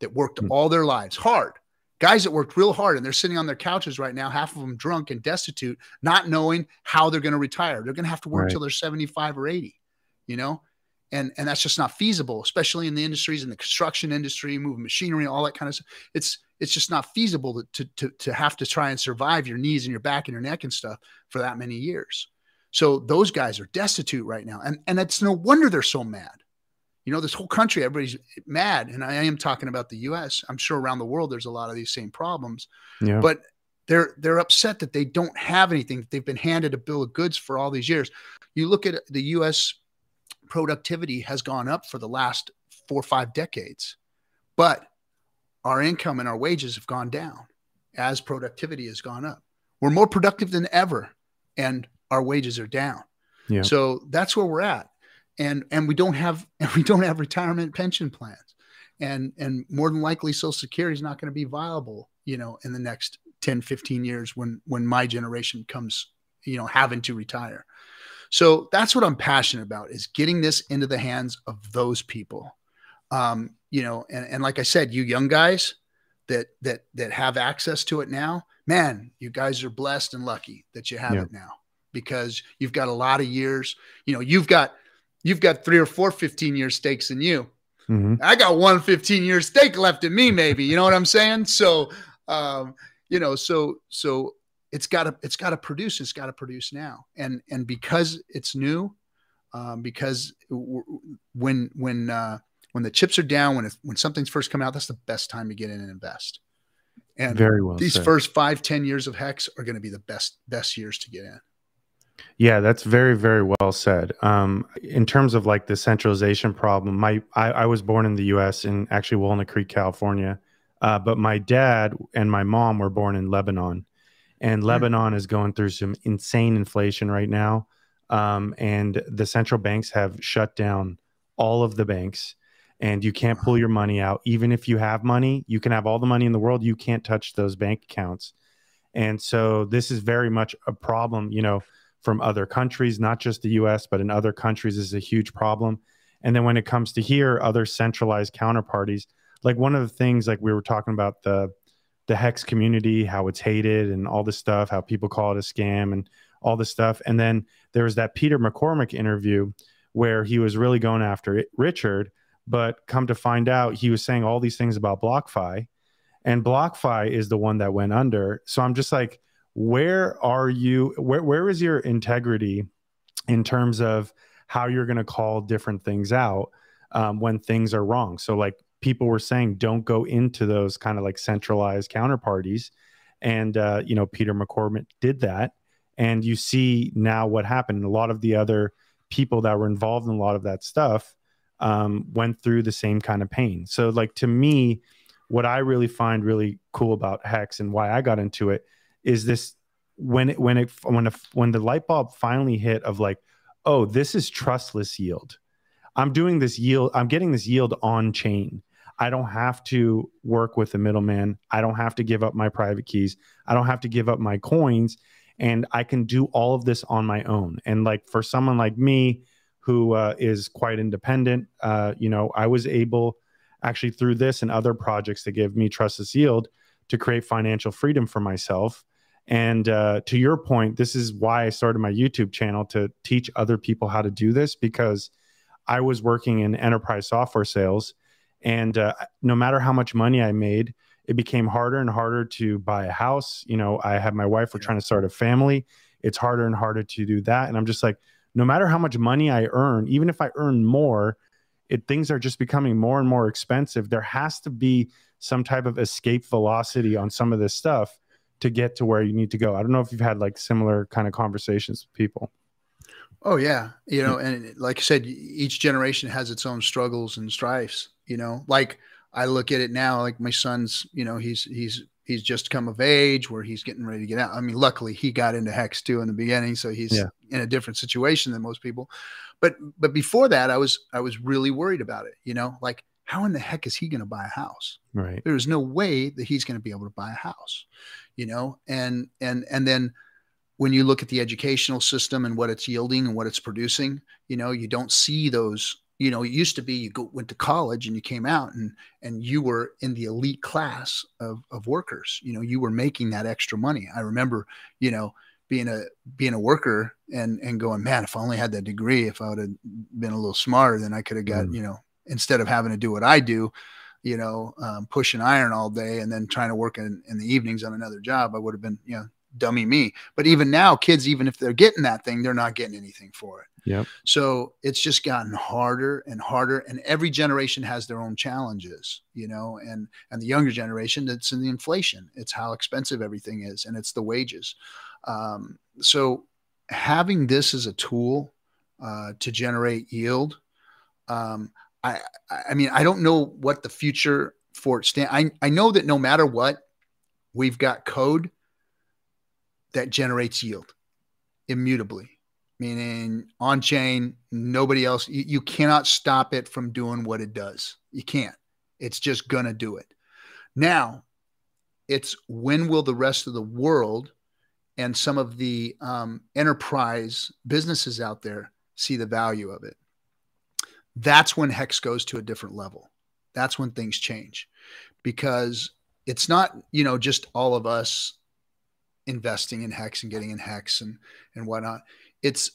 that worked mm-hmm. all their lives hard, guys that worked real hard and they're sitting on their couches right now, half of them drunk and destitute, not knowing how they're going to retire. They're going to have to work right. till they're 75 or 80, you know? And, and that's just not feasible, especially in the industries in the construction industry, moving machinery, all that kind of stuff. It's it's just not feasible to, to to have to try and survive your knees and your back and your neck and stuff for that many years. So those guys are destitute right now, and and it's no wonder they're so mad you know, this whole country, everybody's mad. And I am talking about the US. I'm sure around the world there's a lot of these same problems. Yeah. But they're they're upset that they don't have anything. that They've been handed a bill of goods for all these years. You look at the US productivity has gone up for the last four or five decades, but our income and our wages have gone down as productivity has gone up. We're more productive than ever, and our wages are down. Yeah. So that's where we're at and and we don't have and [laughs] we don't have retirement pension plans and and more than likely social security is not going to be viable you know in the next 10 15 years when when my generation comes you know having to retire so that's what i'm passionate about is getting this into the hands of those people um you know and, and like i said you young guys that that that have access to it now man you guys are blessed and lucky that you have yeah. it now because you've got a lot of years you know you've got you've got three or four 15 year stakes in you. Mm-hmm. I got one 15 year stake left in me, maybe. You know what I'm saying? So, um, you know, so so it's got to it's got to produce. It's got to produce now, and and because it's new, um, because when when uh, when the chips are down, when it, when something's first come out, that's the best time to get in and invest. And very well. These said. first five ten years of hex are going to be the best best years to get in. Yeah, that's very, very well said. Um, in terms of like the centralization problem, my I, I, was born in the U.S. in actually Walnut Creek, California, uh, but my dad and my mom were born in Lebanon, and mm. Lebanon is going through some insane inflation right now, um, and the central banks have shut down all of the banks, and you can't pull your money out. Even if you have money, you can have all the money in the world, you can't touch those bank accounts, and so this is very much a problem. You know from other countries, not just the US, but in other countries is a huge problem. And then when it comes to here, other centralized counterparties, like one of the things, like we were talking about the the hex community, how it's hated and all this stuff, how people call it a scam and all this stuff. And then there was that Peter McCormack interview where he was really going after it, Richard, but come to find out, he was saying all these things about BlockFi, and BlockFi is the one that went under. So I'm just like, where are you where, where is your integrity in terms of how you're going to call different things out um, when things are wrong? So like people were saying don't go into those kind of like centralized counterparties. And uh, you know peter McCormack did that. And you see now what happened. A lot of the other people that were involved in a lot of that stuff um, went through the same kind of pain. So like to me what i really find really cool about hex and why i got into it is this when it when it when a, when the light bulb finally hit of like oh this is trustless yield. I'm doing this yield i'm getting this yield on chain. I don't have to work with a middleman. I don't have to give up my private keys. I don't have to give up my coins. And i can do all of this on my own. And like for someone like me who uh, is quite independent uh, you know i was able actually through this and other projects that give me trust trustless yield to create financial freedom for myself and uh, to your point, this is why I started my YouTube channel to teach other people how to do this because I was working in enterprise software sales. And uh, no matter how much money I made, it became harder and harder to buy a house. You know, I had my wife, we're trying to start a family. It's harder and harder to do that. And I'm just like, no matter how much money I earn, even if I earn more, it things are just becoming more and more expensive. There has to be some type of escape velocity on some of this stuff to get to where you need to go. I don't know if you've had like similar kind of conversations with people. Oh yeah, you know, mm. and like I said, each generation has its own struggles and strifes. You know, like I look at it now, like my son's, you know, he's he's he's just come of age where he's getting ready to get out. I mean, luckily he got into hex too in the beginning, so he's yeah. in a different situation than most people. But but before that, I was I was really worried about it. You know, like how in the heck is he going to buy a house? Right. There's no way that he's going to be able to buy a house you know and and and then when you look at the educational system and what it's yielding and what it's producing you know you don't see those you know, it used to be you go, went to college and you came out and and you were in the elite class of of workers. You know, you were making that extra money. I remember, you know, being a being a worker and and going, man, if I only had that degree, if I would have been a little smarter, then I could have got, mm. you know, instead of having to do what I do, you know, um, pushing iron all day and then trying to work in, in the evenings on another job, I would have been, you know, dummy me. But even now, kids, even if they're getting that thing, they're not getting anything for it. Yep. So it's just gotten harder and harder, and every generation has their own challenges, you know. And and the younger generation, it's in the inflation. It's how expensive everything is, and it's the wages. Um, so having this as a tool uh, to generate yield, um, I I mean I don't know what the future for it stand. I I know that no matter what, we've got code that generates yield immutably, meaning on chain, nobody else, you, you cannot stop it from doing what it does. You can't. It's just going to do it. Now, it's when will the rest of the world and some of the um, enterprise businesses out there see the value of it? That's when Hex goes to a different level. That's when things change because it's not, you know, just all of us investing in hex and getting in hex and and whatnot. It's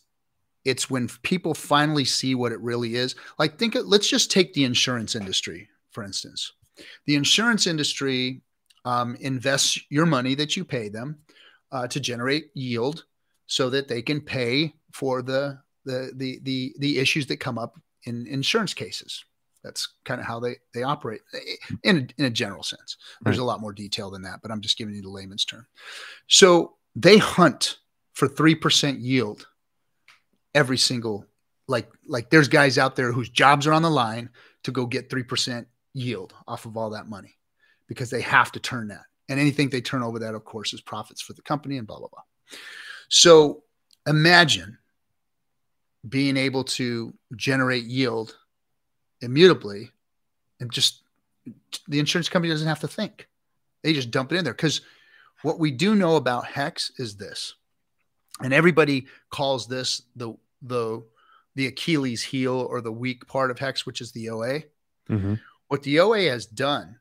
it's when people finally see what it really is. Like think of, let's just take the insurance industry for instance. The insurance industry um, invests your money that you pay them uh, to generate yield so that they can pay for the the the the, the issues that come up in insurance cases that's kind of how they they operate eh, eh, in a, in a general sense. There's right. a lot more detail than that, but I'm just giving you the layman's term. So they hunt for three percent yield every single like like there's guys out there whose jobs are on the line to go get three percent yield off of all that money because they have to turn that, and anything they turn over that, of course, is profits for the company and blah blah blah. So imagine being able to generate yield immutably and just the insurance company doesn't have to think. They just dump it in there. Because what we do know about Hex is this, and everybody calls this the the the Achilles heel or the weak part of Hex, which is the OA. Mm-hmm. What the OA has done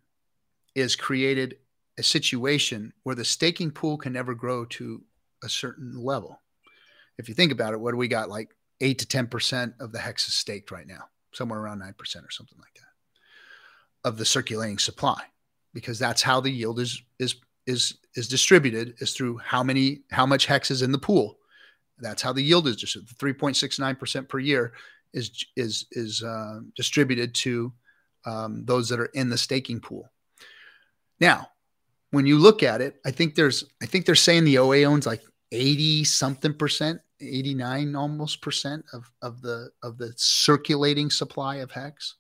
is created a situation where the staking pool can never grow to a certain level. If you think about it, what do we got? Like eight to 10% of the hex is staked right now somewhere around 9% or something like that of the circulating supply because that's how the yield is is is is distributed is through how many how much hex is in the pool. That's how the yield is distributed 3.69% per year is is is uh, distributed to um, those that are in the staking pool. Now when you look at it i think there's i think they're saying the oa owns like 80 something percent 89 almost percent of, of the of the circulating supply of hex.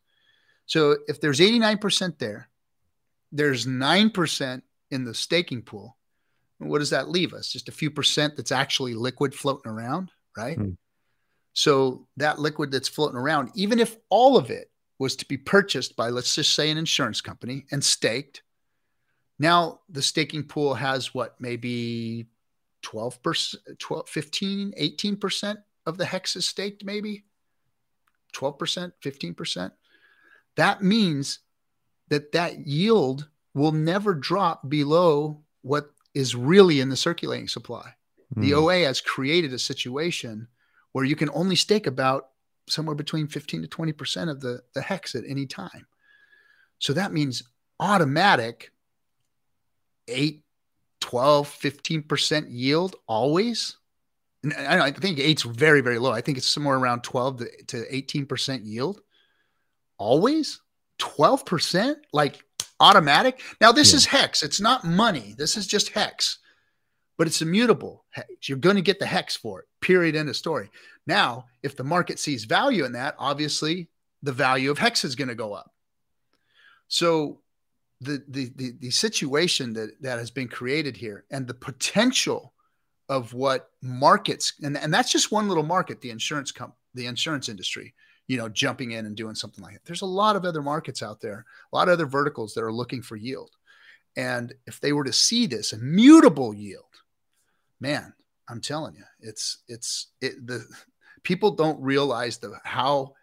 So if there's 89% there, there's 9% in the staking pool. What does that leave us? Just a few percent that's actually liquid floating around, right? Hmm. So that liquid that's floating around, even if all of it was to be purchased by, let's just say, an insurance company and staked, now the staking pool has what, maybe 12%, 12, 15, 18% of the hex is staked, maybe 12%, 15%. That means that that yield will never drop below what is really in the circulating supply. Mm. The hmm. OA has created a situation where you can only stake about somewhere between 15 to 20% of the, the hex at any time. So that means automatic eight 12, 15% yield always. And I, think eight's very, very low. I think it's somewhere around 12 to, 18% yield. Always 12%, like automatic. Now, this yeah. is hex. It's not money. This is just hex, but it's immutable hex. You're going to get the hex for it, period. End of story. Now, if the market sees value in that, obviously the value of hex is going to go up. So the, the the the situation that that has been created here and the potential of what markets and, and that's just one little market the insurance comp the insurance industry you know jumping in and doing something like it there's a lot of other markets out there a lot of other verticals that are looking for yield. And if they were to see this immutable yield man i'm telling you it's it's it the people don't realize the how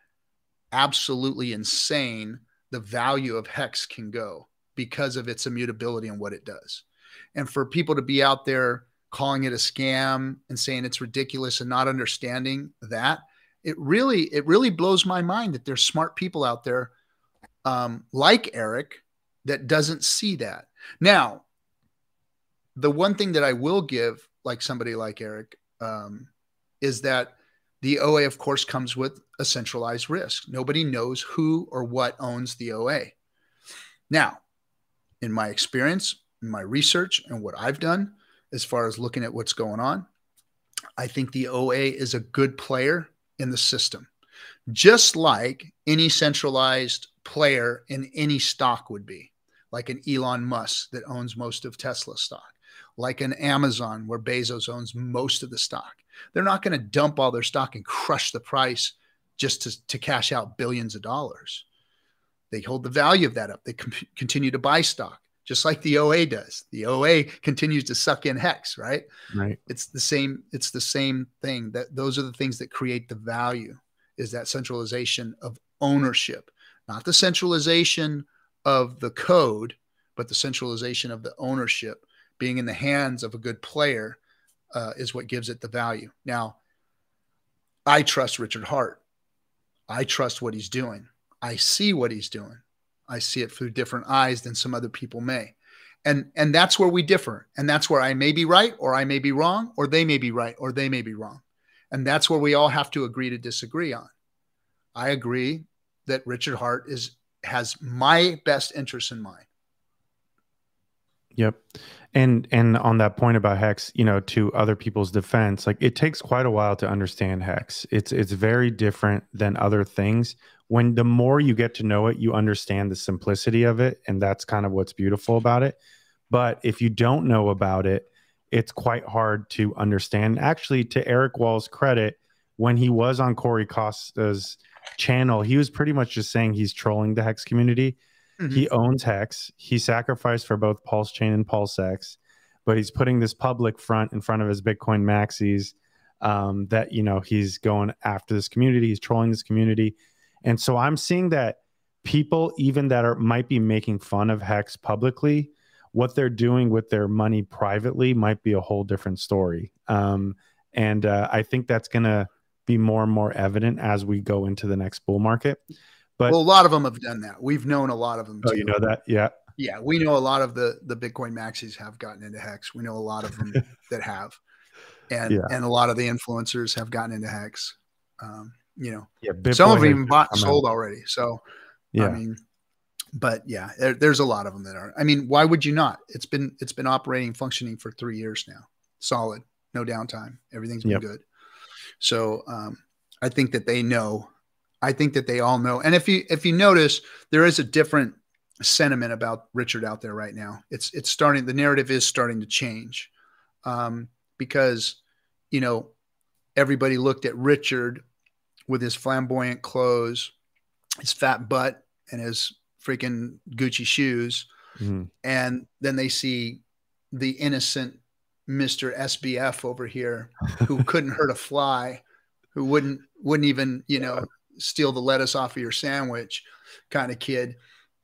absolutely insane the value of hex can go because of its immutability and what it does. And for people to be out there calling it a scam and saying it's ridiculous and not understanding that, it really it really blows my mind that there's smart people out there um, like Eric that doesn't see that. Now, the one thing that I will give, like somebody like Eric, um, is that the OA, of course, comes with a centralized risk. Nobody knows who or what owns the OA. Now, in my experience, in my research, and what I've done as far as looking at what's going on, I think the OA is a good player in the system, just like any centralized player in any stock would be, like an Elon Musk that owns most of Tesla stock, like an Amazon where Bezos owns most of the stock. They're not going to dump all their stock and crush the price just to, to cash out billions of dollars. They hold the value of that up. They continue to buy stock, just like the OA does. The OA continues to suck in hex, right? Right. It's the same. It's the same thing. That those are the things that create the value. Is that centralization of ownership, not the centralization of the code, but the centralization of the ownership being in the hands of a good player uh, is what gives it the value. Now, I trust Richard Heart. I trust what he's doing. I see what he's doing. I see it through different eyes than some other people may. And and that's where we differ. And that's where I may be right or I may be wrong or they may be right or they may be wrong. And that's where we all have to agree to disagree on. I agree that Richard Heart is has my best interest in mind. Yep. And and on that point about hex, you know, to other people's defense, like it takes quite a while to understand hex. It's it's very different than other things. When the more you get to know it, you understand the simplicity of it, and that's kind of what's beautiful about it. But if you don't know about it, it's quite hard to understand. Actually, to Eric Wall's credit, when he was on Corey Costa's channel, he was pretty much just saying he's trolling the hex community Mm-hmm. He owns Hex. He sacrificed for both Pulse Chain and PulseX, but he's putting this public front in front of his Bitcoin maxis um, that you know he's going after this community. He's trolling this community, and so I'm seeing that people, even that are might be making fun of Hex publicly, what they're doing with their money privately might be a whole different story. Um, and uh, I think that's going to be more and more evident as we go into the next bull market. But well, a lot of them have done that. We've known a lot of them. Oh, too. you know that? Yeah. Yeah, we know a lot of the the Bitcoin maxis have gotten into hex. We know a lot of them [laughs] that have, and yeah. and a lot of the influencers have gotten into hex. Um, you know, yeah, Bitcoin some of them even bought and sold out. already. So, yeah, I mean, but yeah, there, there's a lot of them that are. I mean, why would you not? It's been it's been operating, functioning for three years now, solid, no downtime. Everything's been yep. good. So, um, I think that they know I think that they all know. And if you if you notice, there is a different sentiment about Richard out there right now. It's it's starting. The narrative is starting to change um, because you know everybody looked at Richard with his flamboyant clothes, his fat butt, and his freaking Gucci shoes, mm-hmm. and then they see the innocent Mister SBF over here who [laughs] couldn't hurt a fly, who wouldn't wouldn't even you know steal the lettuce off of your sandwich kind of kid,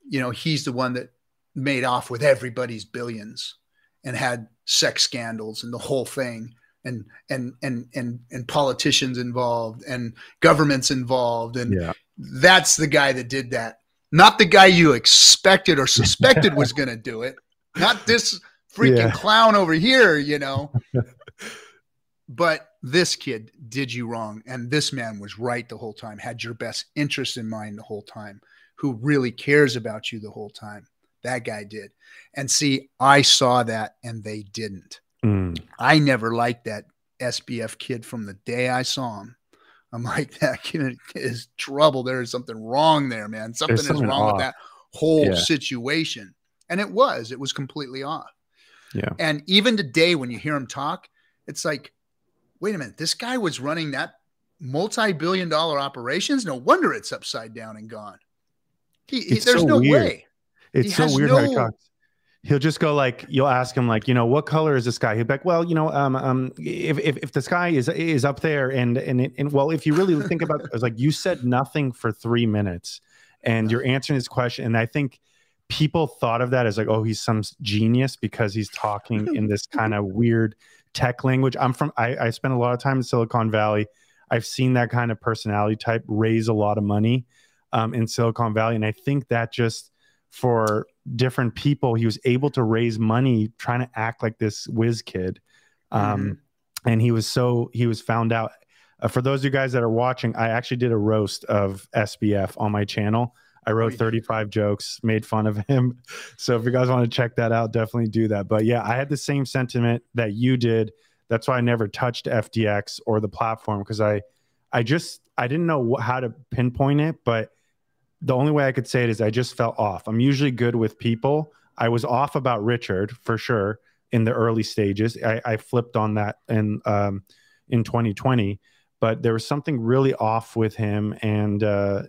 you know, he's the one that made off with everybody's billions and had sex scandals and the whole thing and and and and and politicians involved and governments involved. And yeah. that's the guy that did that. Not the guy you expected or suspected was [laughs] going to do it. Not this freaking yeah. clown over here you know. But this kid did you wrong and this man was right the whole time had your best interest in mind the whole time who really cares about you the whole time. That guy did. And see i saw that and they didn't mm. i never liked that sbf kid from the day i saw him i'm like [laughs] that kid is trouble there is something wrong there man something, is wrong off. with that whole yeah. situation and it was it was completely off yeah and even today when you hear him talk it's like wait a minute, this guy was running that multi-billion dollar operations. No wonder it's upside down and gone. He, he, there's so no weird. way. It's he so weird no, how he talks. He'll just go like you'll ask him like you know what color is the sky he'll be like well you know um um if if, if the sky is is up there and and it, and well if you really think about it, it's like you said nothing for three minutes and you're answering his question. And i think people thought of that as like oh he's some genius because he's talking in this kind of weird tech language. I'm from I, I spent a lot of time in silicon valley. I've seen that kind of personality type raise a lot of money um, in silicon valley. And i think that just for different people. He was able to raise money trying to act like this whiz kid. Um, mm-hmm. And he was so, he was found out. Uh, for those of you guys that are watching, I actually did a roast of SBF on my channel. I wrote 35 jokes, made fun of him. [laughs] So if you guys want to check that out, definitely do that. But yeah, I had the same sentiment that you did. That's why I never touched FTX or the platform because I, I just I didn't know how to pinpoint it, but the only way I could say it is I just felt off. I'm usually good with people. I was off about Richard for sure in the early stages. I, I flipped on that in um, in 2020, but there was something really off with him, and uh,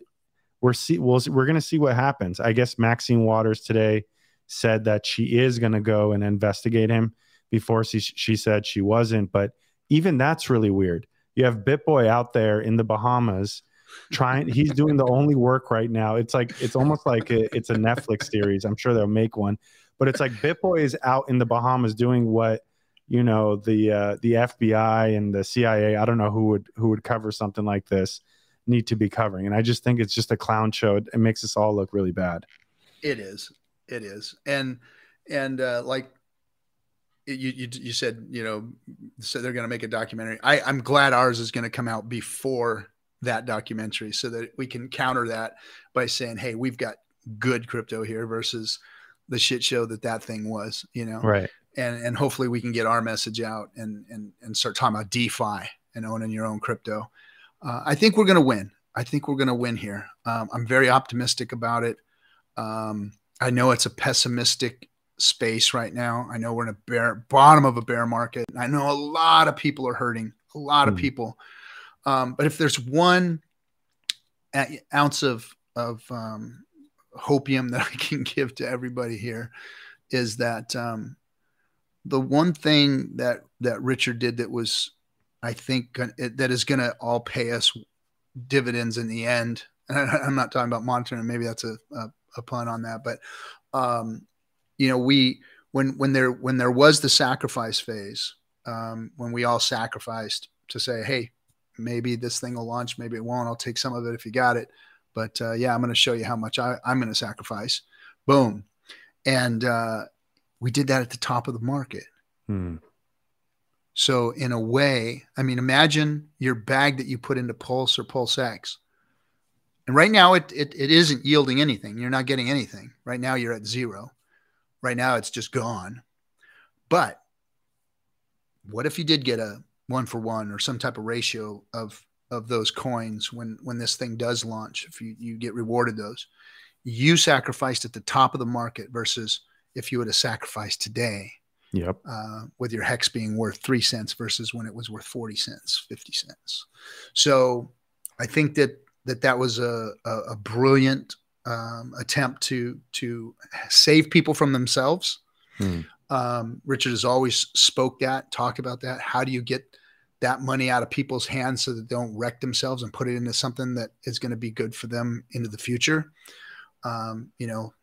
we're see we'll, we're to see what happens. I guess Maxine Waters today said that she is to go and investigate him. Before she she said she wasn't, but even that's really weird. You have BitBoy out there in the Bahamas trying he's doing the only work right now. It's like it's almost like a, it's a netflix series. I'm sure they'll make one but it's like bitboy is out in the bahamas doing what you know the uh, the fbi and the cia i don't know who would who would cover something like this need to be covering. And i just think it's just a clown show. It, it makes us all look really bad. It is. It is. And and uh, like you, you, you said you know so they're going to make a documentary. I i'm glad ours is going to come out before that documentary so that we can counter that by saying, hey, we've got good crypto here versus the shit show that that thing was, you know? Right. And, and hopefully we can get our message out and, and, and start talking about DeFi and owning your own crypto. Uh, I think we're going to win. I think we're going to win here. Um, I'm very optimistic about it. Um, I know it's a pessimistic space right now. I know we're in a bear bottom of a bear market. I know a lot of people are hurting. A lot of hmm. people um, but if there's one ounce of of um, hopium that [laughs] I can give to everybody here, is that um, the one thing that that Richard did that was, I think, that is going to all pay us dividends in the end. And I, am not talking about monitoring. Maybe that's a, a, a pun on that, but um, you know, we when when there when there was the sacrifice phase, um, when we all sacrificed to say, hey, maybe this thing will launch, maybe it won't. I'll take some of it if you got it. But uh, yeah, I'm going to show you how much I, am going to sacrifice. Boom. And uh, we did that at the top of the market. Hmm. So, in a way, I mean, imagine your bag that you put into Pulse or Pulse X. And right now, it, it, it isn't yielding anything. You're not getting anything. Right now, you're at zero. Right now, it's just gone. But what if you did get a one for one or some type of ratio of of those coins when when this thing does launch if you, you get rewarded those. You sacrificed at the top of the market versus if you would have sacrificed today yep. uh, with your hex being worth three cents versus when it was worth 40 cents 50 cents. So i think that that that was a, a, a brilliant um, attempt to to save people from themselves. Hmm. um, richard has always spoke that talked about that. How do you get that money out of people's hands so that they don't wreck themselves and put it into something that is going to be good for them into the future. Um, you know,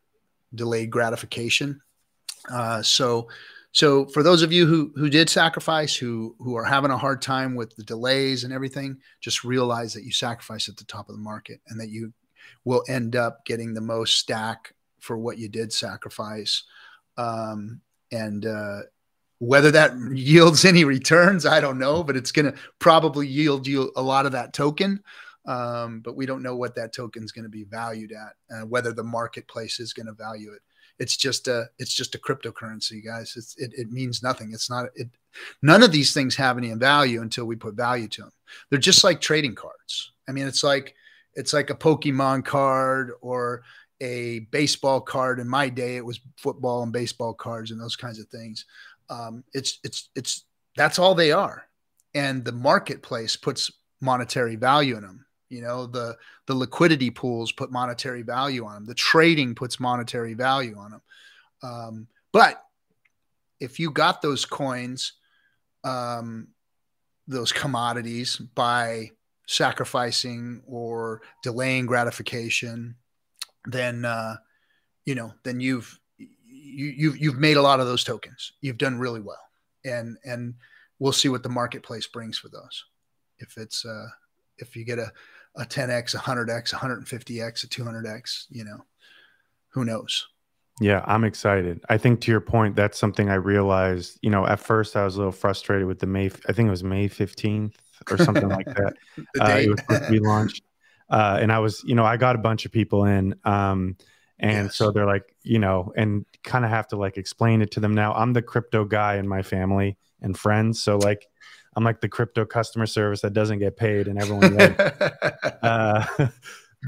delayed gratification. Uh, so, so for those of you who who did sacrifice, who who are having a hard time with the delays and everything, just realize that you sacrifice at the top of the market and that you will end up getting the most stack for what you did sacrifice. Um, and uh, whether that yields any returns, I don't know, but it's going to probably yield you a lot of that token. Um, but we don't know what that token is going to be valued at, uh, whether the marketplace is going to value it. It's just a, it's just a cryptocurrency, guys. It's, it, it means nothing. It's not, it, none of these things have any value until we put value to them. They're just like trading cards. I mean, it's like, it's like a Pokemon card or a baseball card. In my day, it was football and baseball cards and those kinds of things um, it's it's it's that's all they are, and the marketplace puts monetary value in them. You know, the the liquidity pools put monetary value on them. The trading puts monetary value on them. Um, But if you got those coins, um, those commodities by sacrificing or delaying gratification, then uh, you know, then you've you, you've you've made a lot of those tokens. You've done really well, and and we'll see what the marketplace brings for those. If it's uh, if you get a a 10x, a 100x, 150x, a 200x, you know, who knows? Yeah, I'm excited. I think to your point, that's something I realized. You know, at first I was a little frustrated with the May. I think it was May 15th or something like that. [laughs] Uh, it was supposed to be launched, uh, and I was, you know, I got a bunch of people in, um, and yes. so they're like, you know, and kind of have to like explain it to them. Now I'm the crypto guy in my family and friends, so like I'm like the crypto customer service that doesn't get paid, and everyone. [laughs] uh, [laughs]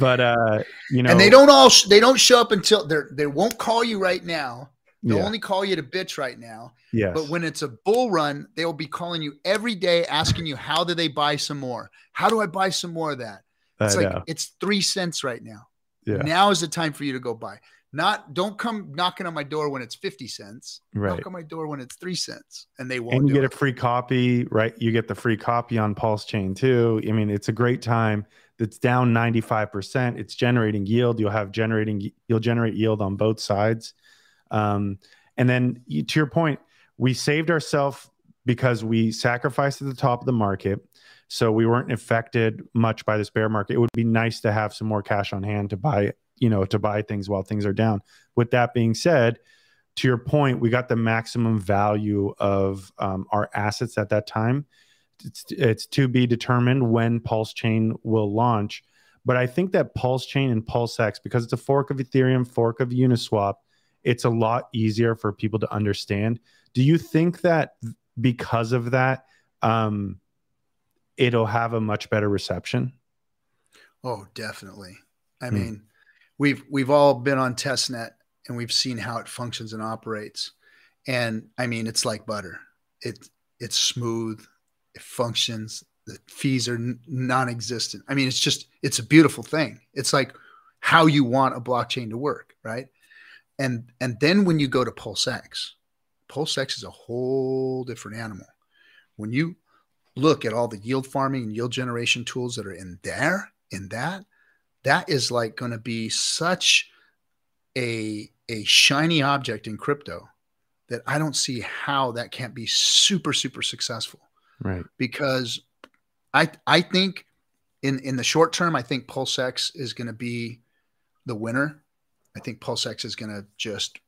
but uh, you know, and they don't all sh- they don't show up until they're they won't call you right now. They'll yeah. only call you to bitch right now. Yes. But when it's a bull run, they will be calling you every day, asking you how do they buy some more? How do I buy some more of that? It's I like know. it's three cents right now. Yeah. Now is the time for you to go buy. Not don't come knocking on my door when it's 50 cents. Right. Knock on my door when it's three cents. And they won't. And you get it. a free copy, right? You get the free copy on Pulse Chain too. I mean, it's a great time. That's down 95%. It's generating yield. You'll have generating, you'll generate yield on both sides. Um, and then to your point, we saved ourselves because we sacrificed at the top of the market. So we weren't affected much by this bear market. It would be nice to have some more cash on hand to buy you know to buy things while things are down. With that being said to your point we got the maximum value of um, our assets at that time. It's, it's to be determined when pulse chain will launch. But i think that pulse chain and pulsex because it's a fork of ethereum fork of uniswap it's a lot easier for people to understand. Do you think that because of that um, it'll have a much better reception. Oh definitely. I hmm. mean we've we've all been on testnet and we've seen how it functions and operates. And i mean it's like butter. It it's smooth. It functions. The fees are n- non-existent. I mean it's just it's a beautiful thing. It's like how you want a blockchain to work right? And and then when you go to pulsex pulsex is a whole different animal. When you look at all the yield farming and yield generation tools that are in there in that that is like going to be such a a shiny object in crypto that I don't see how that can't be super super successful. Right. Because I I think in in the short term I think PulseX is going to be the winner. I think PulseX is going to just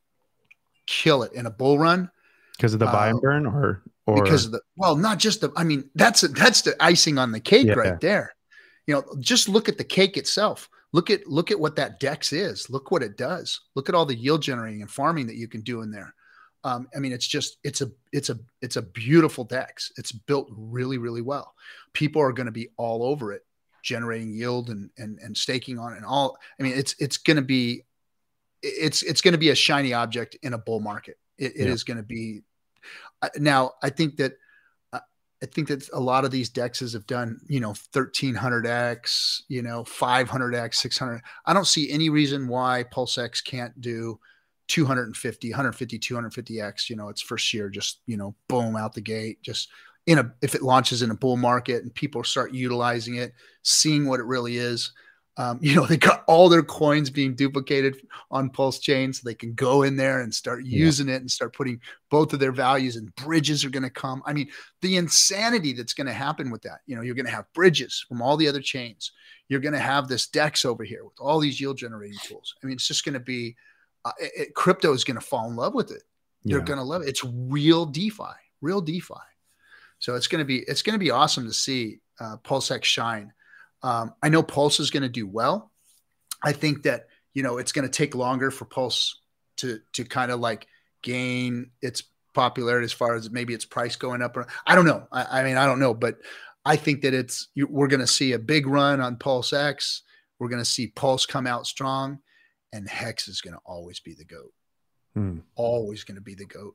kill it in a bull run because of the buy and uh, burn or or because of the well not just the I mean that's that's the icing on the cake yeah. right there. You know just look at the cake itself. Look at look at what that dex is. Look what it does. Look at all the yield generating and farming that you can do in there. Um, i mean it's just it's a it's a it's a beautiful dex. It's built really really well. People are going to be all over it generating yield and and and staking on it and all i mean it's it's going to be it's it's going to be a shiny object in a bull market. It, it yeah. is going to be now i think that uh, I think that a lot of these dexes have done, you know, 1300x, you know, 500x, 600. I don't see any reason why PulseX can't do 250, 150, 250x. You know, its first year, just, you know, boom out the gate, just in a, if it launches in a bull market and people start utilizing it, seeing what it really is. Um, [laughs] you know, they got all their coins being duplicated on Pulse Chain, so they can go in there and start using yeah. it and start putting both of their values and bridges are going to come. I mean, the insanity that's going to happen with that. You know, you're going to have bridges from all the other chains. You're going to have this DEX over here with all these yield generating tools. I mean, it's just going to be uh, it, crypto is going to fall in love with it. You're going to love it. It's real DeFi, real DeFi. So it's going to be it's going to be awesome to see uh, PulseX shine. Um, I know Pulse is going to do well. I think that you know it's going to take longer for Pulse to to kind of like gain its popularity as far as maybe its price going up. Or I don't know. I, I mean, I don't know, but I think that it's we're going to see a big run on Pulse X. We're going to see Pulse come out strong, and Hex is going to always be the goat. Hmm. Always going to be the goat.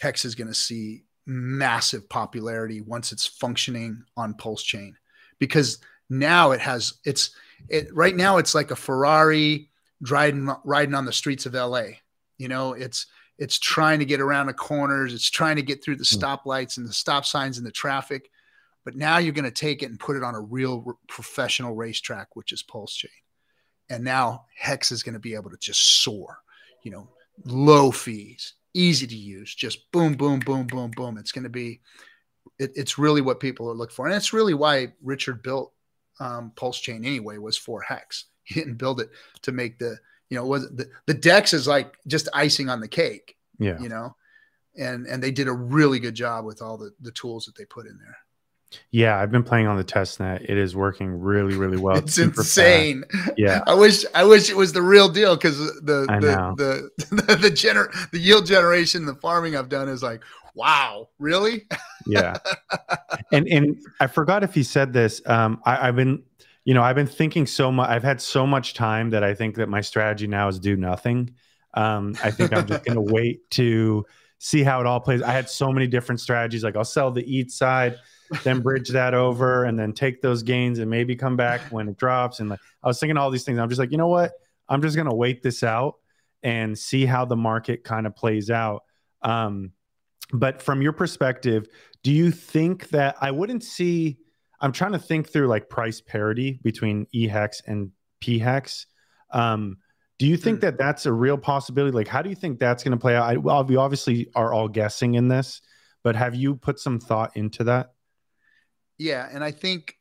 Hex is going to see massive popularity once it's functioning on Pulse Chain because now it has it's it right now it's like a Ferrari riding riding on the streets of LA. You know, it's It's trying to get around the corners. It's trying to get through the Hmm. stoplights and the stop signs and the traffic. But now you're going to take it and put it on a real professional racetrack, which is Pulse Chain. And now Hex is going to be able to just soar, you know, low fees, easy to use, just boom, boom, boom, boom, boom. It's going to be, it, it's really what people are looking for. And it's really why Richard built um, Pulse Chain anyway, was four Hex. [laughs] He didn't build it to make the, you know, wasn't the, the Dex is like just icing on the cake, Yeah. you know, and, and they did a really good job with all the, the tools that they put in there. Yeah. I've been playing on the test net. It is working really, really well. it's super fast. insane. Yeah. I wish I wish it was the real deal because the I the the the, [laughs] the, gener- the yield generation, the farming I've done is like, wow, really? yeah and and i forgot if he said this um I, i've been you know i've been thinking so much i've had so much time that i think that my strategy now is do nothing um i think i'm just gonna wait to see how it all plays i had so many different strategies like i'll sell the eat side then bridge that over and then take those gains and maybe come back when it drops and like i was thinking all these things i'm just like you know what i'm just gonna wait this out and see how the market kind of plays out um but from your perspective do you think that I wouldn't see? I'm trying to think through like price parity between ehex and phex. Um, do you think Hmm. that that's a real possibility? Like, how do you think that's going to play out? I, well, we obviously are all guessing in this, but have you put some thought into that? Yeah, and I think,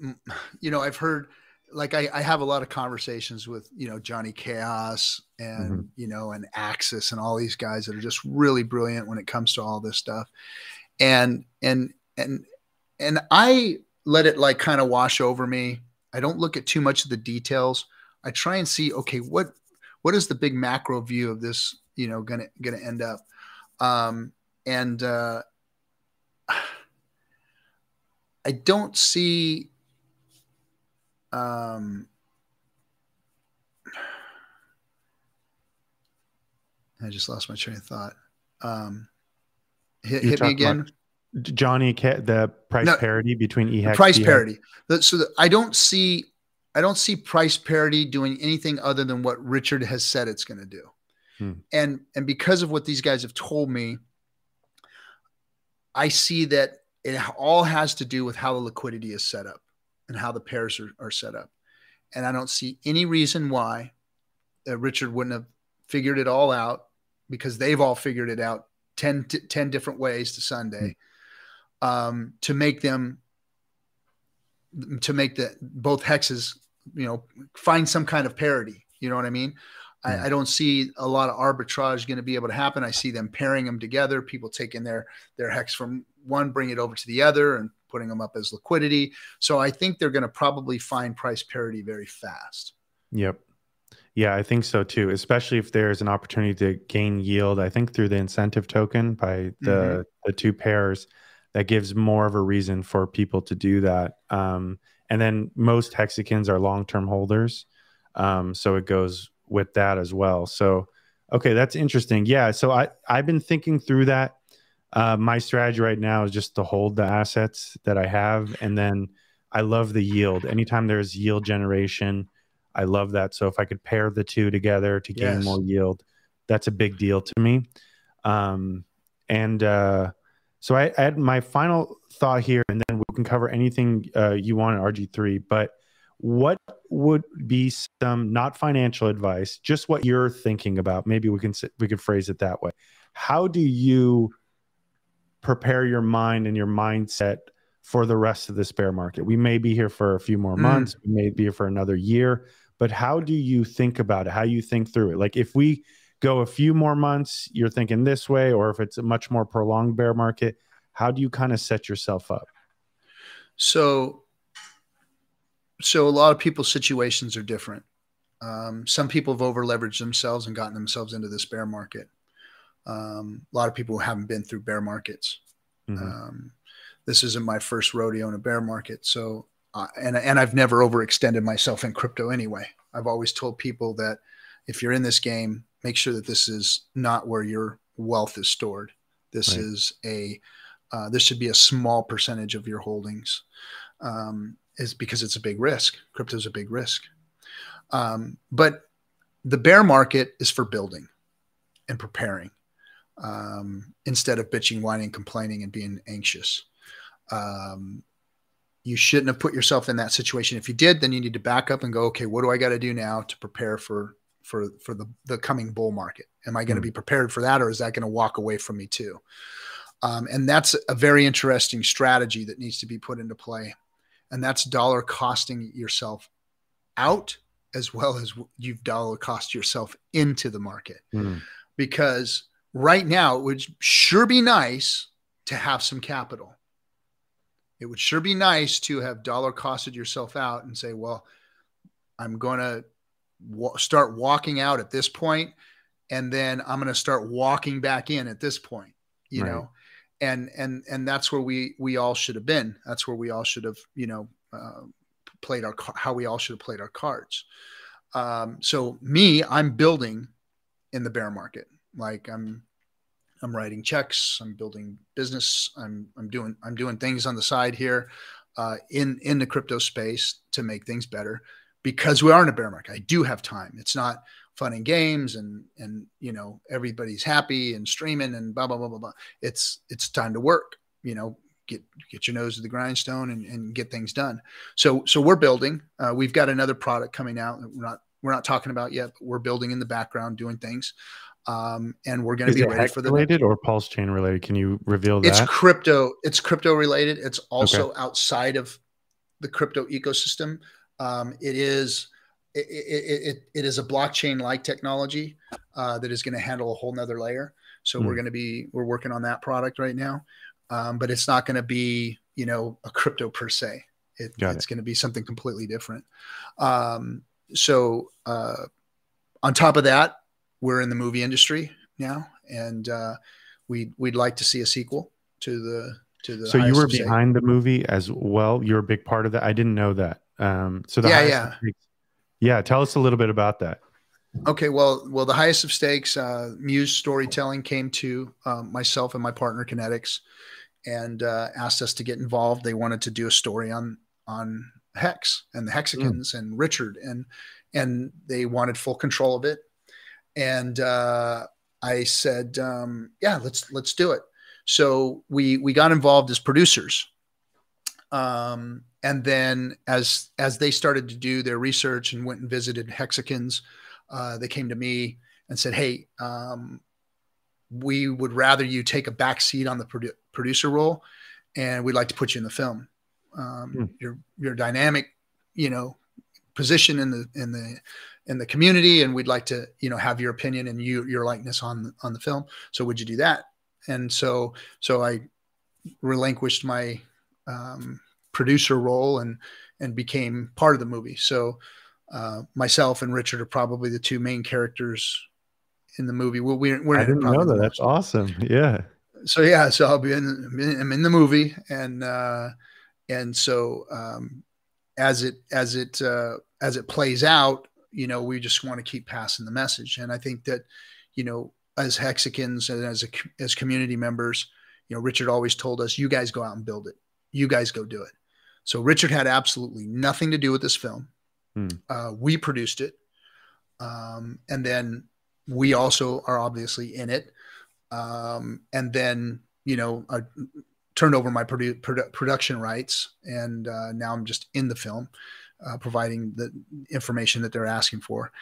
[sighs] you know, I've heard, like, I, I have a lot of conversations with, you know, Johnny Chaos and, you know, and Axis and all these guys that are just really brilliant when it comes to all this stuff. And, and, and, and I let it like kind of wash over me. I don't look at too much of the details. I try and see, okay, what, what is the big macro view of this, you know, gonna, gonna end up? Um, and, uh, [sighs] I don't see um I just lost my train of thought. Um hit, hit me again. Johnny, the price No, parity between ehex price parity. So that I don't see I don't see price parity doing anything other than what Richard has said it's going to do. Hmm. And and because of what these guys have told me, I see that it all has to do with how the liquidity is set up and how the pairs are, are set up. And I don't see any reason why uh, Richard wouldn't have figured it all out because they've all figured it out 10, t- 10 different ways to Sunday um, to make them to make the both hexes you know find some kind of parity. You know what i mean? I, I don't see a lot of arbitrage going to be able to happen. I see them pairing them together people taking their their hex from one bring it over to the other and putting them up as liquidity so i think they're going to probably find price parity very fast Yep. Yeah, I think so too, especially if there's an opportunity to gain yield. I think through the incentive token by the Mhm. the two pairs that gives more of a reason for people to do that. Um, and then most hexagons are long-term holders. Um, so it goes with that as well. So okay, that's interesting. Yeah, so I I've been thinking through that. Uh, my strategy right now is just to hold the assets that I have and then I love the yield. Anytime there's yield generation, I love that. So if I could pair the two together to gain Yes. more yield, that's a big deal to me. Um, and uh, so I, I had my final thought here, and then we can cover anything uh, you want at RG3. But what would be some not financial advice, just what you're thinking about? Maybe we can we could phrase it that way. How do you prepare your mind and your mindset for the rest of this bear market? We may be here for a few more Mm. months, we may be here for another year, but how do you think about it? How you think through it? Like if we go a few more months, you're thinking this way, or if it's a much more prolonged bear market, how do you kind of set yourself up? So, so a lot of people's situations are different. Um, some people have over leveraged themselves and gotten themselves into this bear market. Um, a lot of people haven't been through bear markets. Mhm. Um, this isn't my first rodeo in a bear market. So, uh, and, and I've never overextended myself in crypto anyway. I've always told people that if you're in this game, make sure that this is not where your wealth is stored. This Right. is a, uh, this should be a small percentage of your holdings, um, is because it's a big risk. Crypto is a big risk. Um, but the bear market is for building and preparing um, instead of bitching, whining, complaining, and being anxious. Um, you shouldn't have put yourself in that situation. If you did, then you need to back up and go, okay, what do I got to do now to prepare for for for the the coming bull market? Am I going to mm. be prepared for that, or is that going to walk away from me too? Um, and that's a very interesting strategy that needs to be put into play, and that's dollar costing yourself out as well as you've dollar cost yourself into the market, mm. because right now it would sure be nice to have some capital it would sure be nice to have dollar costed yourself out and say, well, I'm going to w- start walking out at this point, and then I'm going to start walking back in at this point, you right. know, and and and that's where we we all should have been. That's where we all should have, you know, uh, played our how we all should have played our cards. Um, so me, I'm building in the bear market. Like I'm I'm writing checks. I'm building business. I'm I'm doing I'm doing things on the side here, uh, in in the crypto space to make things better, because we are in a bear market. I do have time. It's not fun and games and and you know everybody's happy and streaming and blah blah blah blah blah. It's it's time to work. You know, get get your nose to the grindstone and, and get things done. So so we're building. Uh, we've got another product coming out we're not we're not talking about yet, but we're building in the background, doing things um, and we're going to be ready for the related or pulse chain related. Can you reveal that? It's crypto. It's crypto related. It's also okay. outside of the crypto ecosystem. Um, it is it, it, it, it is a blockchain like technology uh, that is going to handle a whole nother layer. So mm. we're hmm. going to be we're working on that product right now, um, but it's not going to be you know a crypto per se. It, it's going to be something completely different. Um, so uh, on top of that, we're in the movie industry now, and uh, we we'd like to see a sequel to the to the. So you were behind the movie as well. You're a big part of that. I didn't know that. Um, so the yeah, yeah, yeah. Tell us a little bit about that. Okay, well, well, the highest of stakes, uh, Muse Storytelling came to um, myself and my partner Kinetics, and uh, asked us to get involved. They wanted to do a story on on Hex and the Hexicans mm. and Richard, and and they wanted full control of it and uh, I said, um, "Yeah, let's let's do it." So we we got involved as producers, um, and then as as they started to do their research and went and visited Hexicans, uh, they came to me and said, "Hey, um, we would rather you take a back seat on the produ- producer role, and we'd like to put you in the film. Um, hmm. You're you're dynamic, you know, position in the in the in the community and we'd like to you know have your opinion and you your likeness on on the film. So would you do that? And so so i relinquished my um, producer role and and became part of the movie. So uh, myself and richard are probably the two main characters in the movie. Well we're, we're i didn't know that. that's awesome. [laughs] Yeah. So yeah so i'll be in i'm in the movie and uh and so um as it as it uh as it plays out you know, we just want to keep passing the message. And I think that, you know, as Hexicans and as a, as community members, you know, Richard always told us, you guys go out and build it. You guys go do it. So Richard had absolutely nothing to do with this film. Hmm. Uh, we produced it. Um, and then we also are obviously in it. Um, and then, you know, I turned over my produ- produ- production rights and uh, now I'm just in the film uh, providing the information that they're asking for.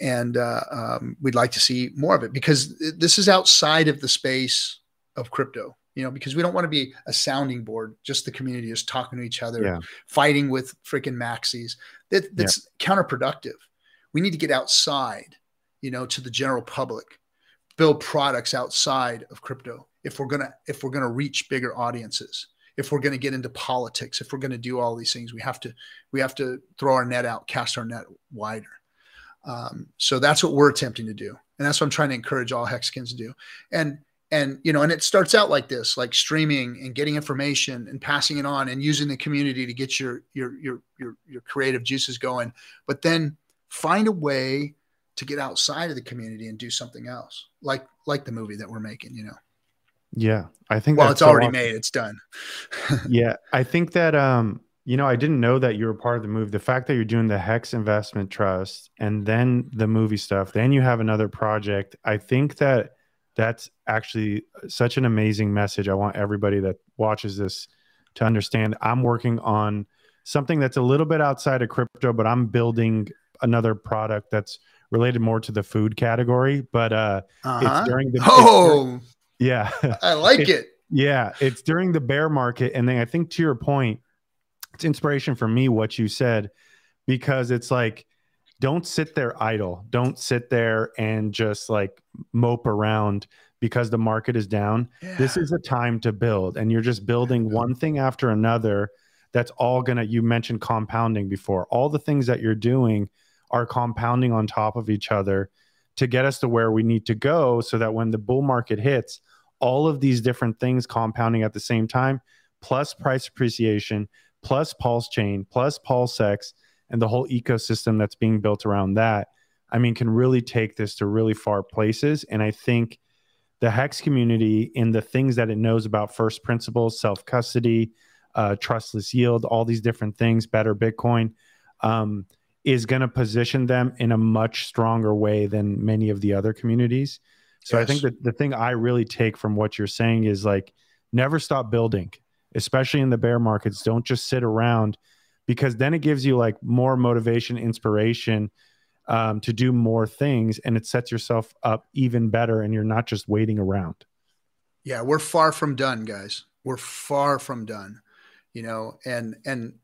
And uh, um, we'd like to see more of it because this is outside of the space of crypto, you know, because we don't want to be a sounding board, just the community is talking to each other, yeah. fighting with freaking maxis. That, that's yeah. counterproductive. We need to get outside, you know, to the general public, build products outside of crypto if we're gonna if we're gonna reach bigger audiences if we're going to get into politics, if we're going to do all these things, we have to we have to throw our net out, cast our net wider. Um, so that's what we're attempting to do, and that's what I'm trying to encourage all Hexicans to do. And and you know, and it starts out like this, like streaming and getting information and passing it on and using the community to get your your your your your creative juices going. But then find a way to get outside of the community and do something else, like like the movie that we're making. You know. Yeah, I think. Well, it's already made. It's done. [laughs] yeah, I think that um, you know, I didn't know that you were part of the move. The fact that you're doing the Hex Investment Trust and then the movie stuff, then you have another project. I think that that's actually such an amazing message. I want everybody that watches this to understand. I'm working on something that's a little bit outside of crypto, but I'm building another product that's related more to the food category. But uh, Uh-huh. it's during the Oh, yeah. [laughs] I like It- it. Yeah, it's during the bear market. And then I think to your point, it's inspiration for me what you said, because it's like, don't sit there idle. Don't sit there and just like mope around because the market is down. This is a time to build, and you're just building one thing after another. That's all gonna, you mentioned compounding before. All the things that you're doing are compounding on top of each other to get us to where we need to go so that when the bull market hits, all of these different things compounding at the same time, plus price appreciation, plus pulse chain, plus pulsex, and the whole ecosystem that's being built around that, I mean, can really take this to really far places. And I think the Hex community, in the things that it knows about first principles, self custody, uh, trustless yield, all these different things, better Bitcoin, um, is going to position them in a much stronger way than many of the other communities. So I think that the thing I really take from what you're saying is like never stop building, especially in the bear markets. Don't just sit around because then it gives you like more motivation, inspiration um, to do more things, and it sets yourself up even better. And you're not just waiting around. Yeah, we're far from done, guys. We're far from done. You know, and and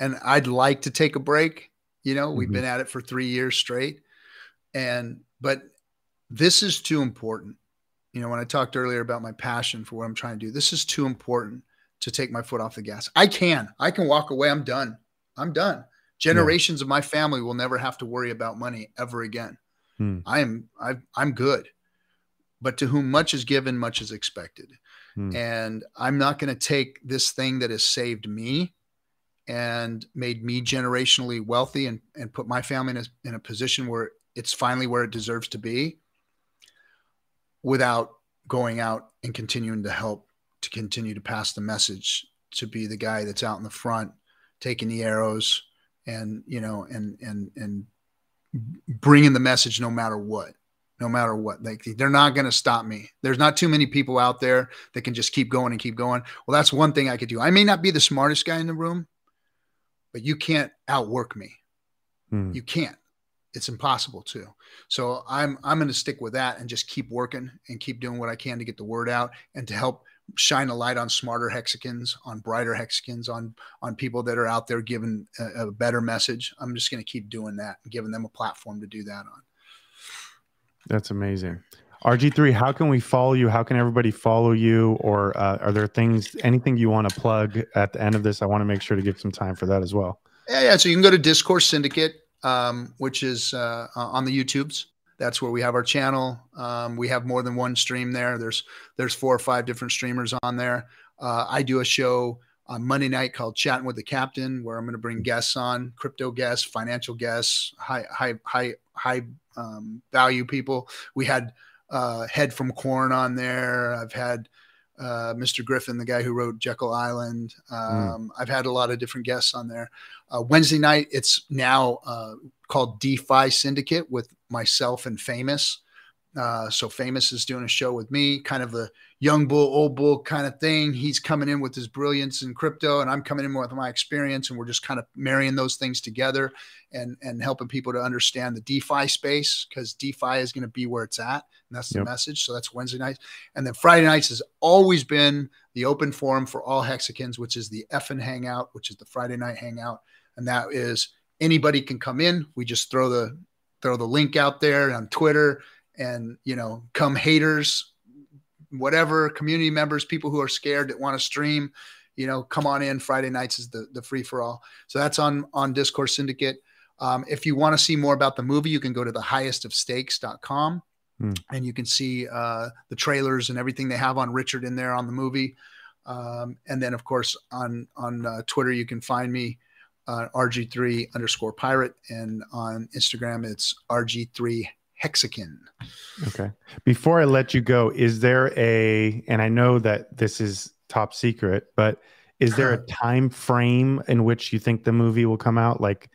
and I'd like to take a break. You know, we've Mhm. been at it for three years straight. And but this is too important. You know, when I talked earlier about my passion for what I'm trying to do, this is too important to take my foot off the gas. I can. I can walk away. I'm done. I'm done. Generations of my family will never have to worry about money ever again. Hmm. I am I I'm good. But to whom much is given, much is expected. Hmm. And I'm not going to take this thing that has saved me and made me generationally wealthy and, and put my family in a, in a position where it's finally where it deserves to be without going out and continuing to help to continue to pass the message to be the guy that's out in the front taking the arrows and you know and and and bringing the message no matter what no matter what. Like they're not going to stop me. There's not too many people out there that can just keep going and keep going. Well that's one thing i could do. I may not be the smartest guy in the room but you can't outwork me. Hmm. you can't. It's impossible to. So i'm i'm going to stick with that and just keep working and keep doing what i can to get the word out and to help shine a light on smarter hexagons on brighter hexagons on on people that are out there giving a, a better message. I'm just going to keep doing that and giving them a platform to do that on. That's amazing. RG3, how can we follow you? How can everybody follow you? Or uh, are there things, anything you want to plug at the end of this? I want to make sure to give some time for that as well. Yeah, yeah. So you can go to Discourse Syndicate, um, which is uh, on the YouTubes. That's where we have our channel. Um, we have more than one stream there. There's there's four or five different streamers on there. Uh, I do a show on Monday night called Chatting with the Captain, where I'm going to bring guests on, crypto guests, financial guests, high high high high um, value people. We had uh, Head from Corn on there. I've had uh, Mr. Griffin, the guy who wrote Jekyll Island. Um, I've had a lot of different guests on there. Uh, Wednesday night, it's now uh, called DeFi Syndicate with myself and Famous. Uh, so Famous is doing a show with me, kind of a young bull, old bull kind of thing. He's coming in with his brilliance in crypto, and I'm coming in with my experience, and we're just kind of marrying those things together and and helping people to understand the DeFi space because DeFi is going to be where it's at, and that's the Yep. message. So that's Wednesday nights, and then Friday nights has always been the open forum for all hexagons, which is the Effin Hangout, which is the Friday night hangout, and that is anybody can come in. We just throw the throw the link out there on Twitter, and you know, come haters, whatever community members, people who are scared that want to stream, you know, come on in. Friday nights is the the free for all. So that's on on Discourse Syndicate. Um, if you want to see more about the movie, you can go to the Hmm. and you can see uh, the trailers and everything they have on Richard in there on the movie. Um, and then, of course, on on uh, Twitter, you can find me uh, RG3 underscore pirate, and on Instagram, it's RG3 hexagon. Okay. Before I let you go, is there a, and I know that this is top secret, but is there a [laughs] time frame in which you think the movie will come out? Like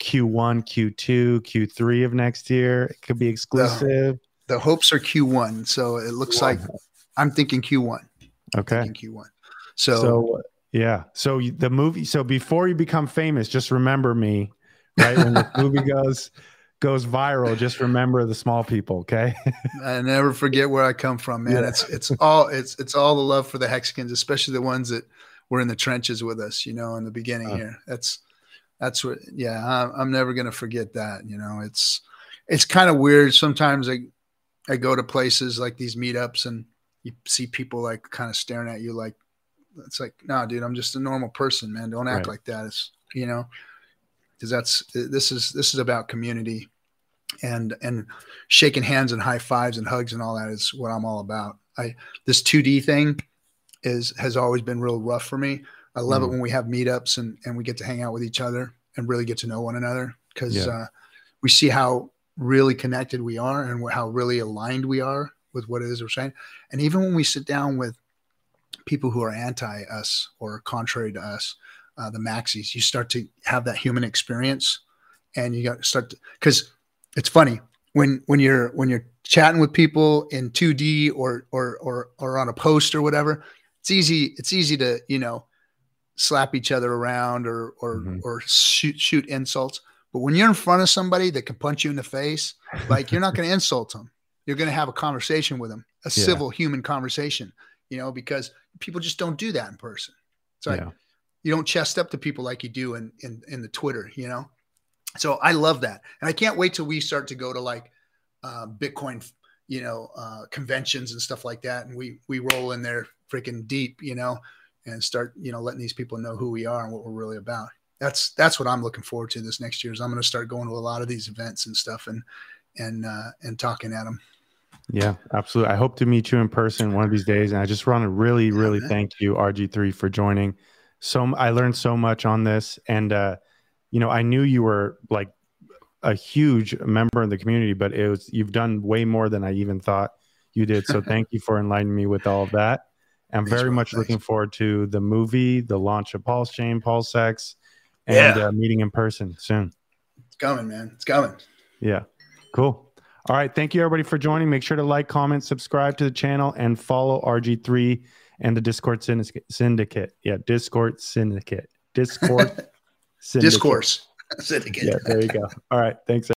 Q1, Q2, Q3 of next year? It could be exclusive. the hopes are Q1. So it looks like I'm thinking Q1. Okay. Thinking Q1. So, so yeah. So the movie. So before you become famous, just remember me, right? When the movie [laughs] goes goes viral, just remember the small people. Okay. [laughs] I never forget where I come from, man. Yeah. It's it's all it's it's all the love for the Hexicans, especially the ones that were in the trenches with us. You know, in the beginning uh, here. That's that's what. Yeah, I'm, I'm never gonna forget that. You know, it's it's kind of weird. Sometimes I I go to places like these meetups and you see people like kind of staring at you like it's like, nah, dude, I'm just a normal person, man. Don't act right. like that. It's you know, because that's this is this is about community, and and shaking hands and high fives and hugs and all that is what I'm all about. I this 2D thing is has always been real rough for me. I love mm. it when we have meetups and and we get to hang out with each other and really get to know one another because yeah. uh, we see how really connected we are and how really aligned we are with what it is we're saying. And even when we sit down with people who are anti us or contrary to us, uh, the maxis, you start to have that human experience, and you got to start because it's funny when when you're when you're chatting with people in 2D or or or or on a post or whatever. It's easy. It's easy to you know slap each other around or or mm-hmm. or shoot shoot insults. But when you're in front of somebody that can punch you in the face, like you're not going to insult them. You're going to have a conversation with them, a yeah. civil human conversation you know, because people just don't do that in person. It's like yeah. you don't chest up to people like you do in, in in the Twitter, you know. So I love that, and I can't wait till we start to go to like uh, Bitcoin, you know, uh, conventions and stuff like that, and we we roll in there freaking deep, you know, and start you know letting these people know who we are and what we're really about. That's that's what I'm looking forward to this next year. Is I'm going to start going to a lot of these events and stuff and and uh, and talking at them. Yeah, absolutely. I hope to meet you in person one of these days. And I just want to really, really yeah, thank you, RG3, for joining. So I learned so much on this. And, uh, you know, I knew you were like a huge member in the community, but it was, you've done way more than I even thought you did. So [laughs] thank you for enlightening me with all of that. I'm very much looking forward to the movie, the launch of Pulse Chain, Pulse X, and yeah. uh, meeting in person soon. It's coming, man. It's coming. Yeah. Cool. All right. Thank you, everybody, for joining. Make sure to like, comment, subscribe to the channel, and follow RG3 and the Discord Syndicate. Yeah, Discord Syndicate. Discord [laughs] Syndicate. Discourse [laughs] Syndicate. Yeah, there you go. All right. Thanks.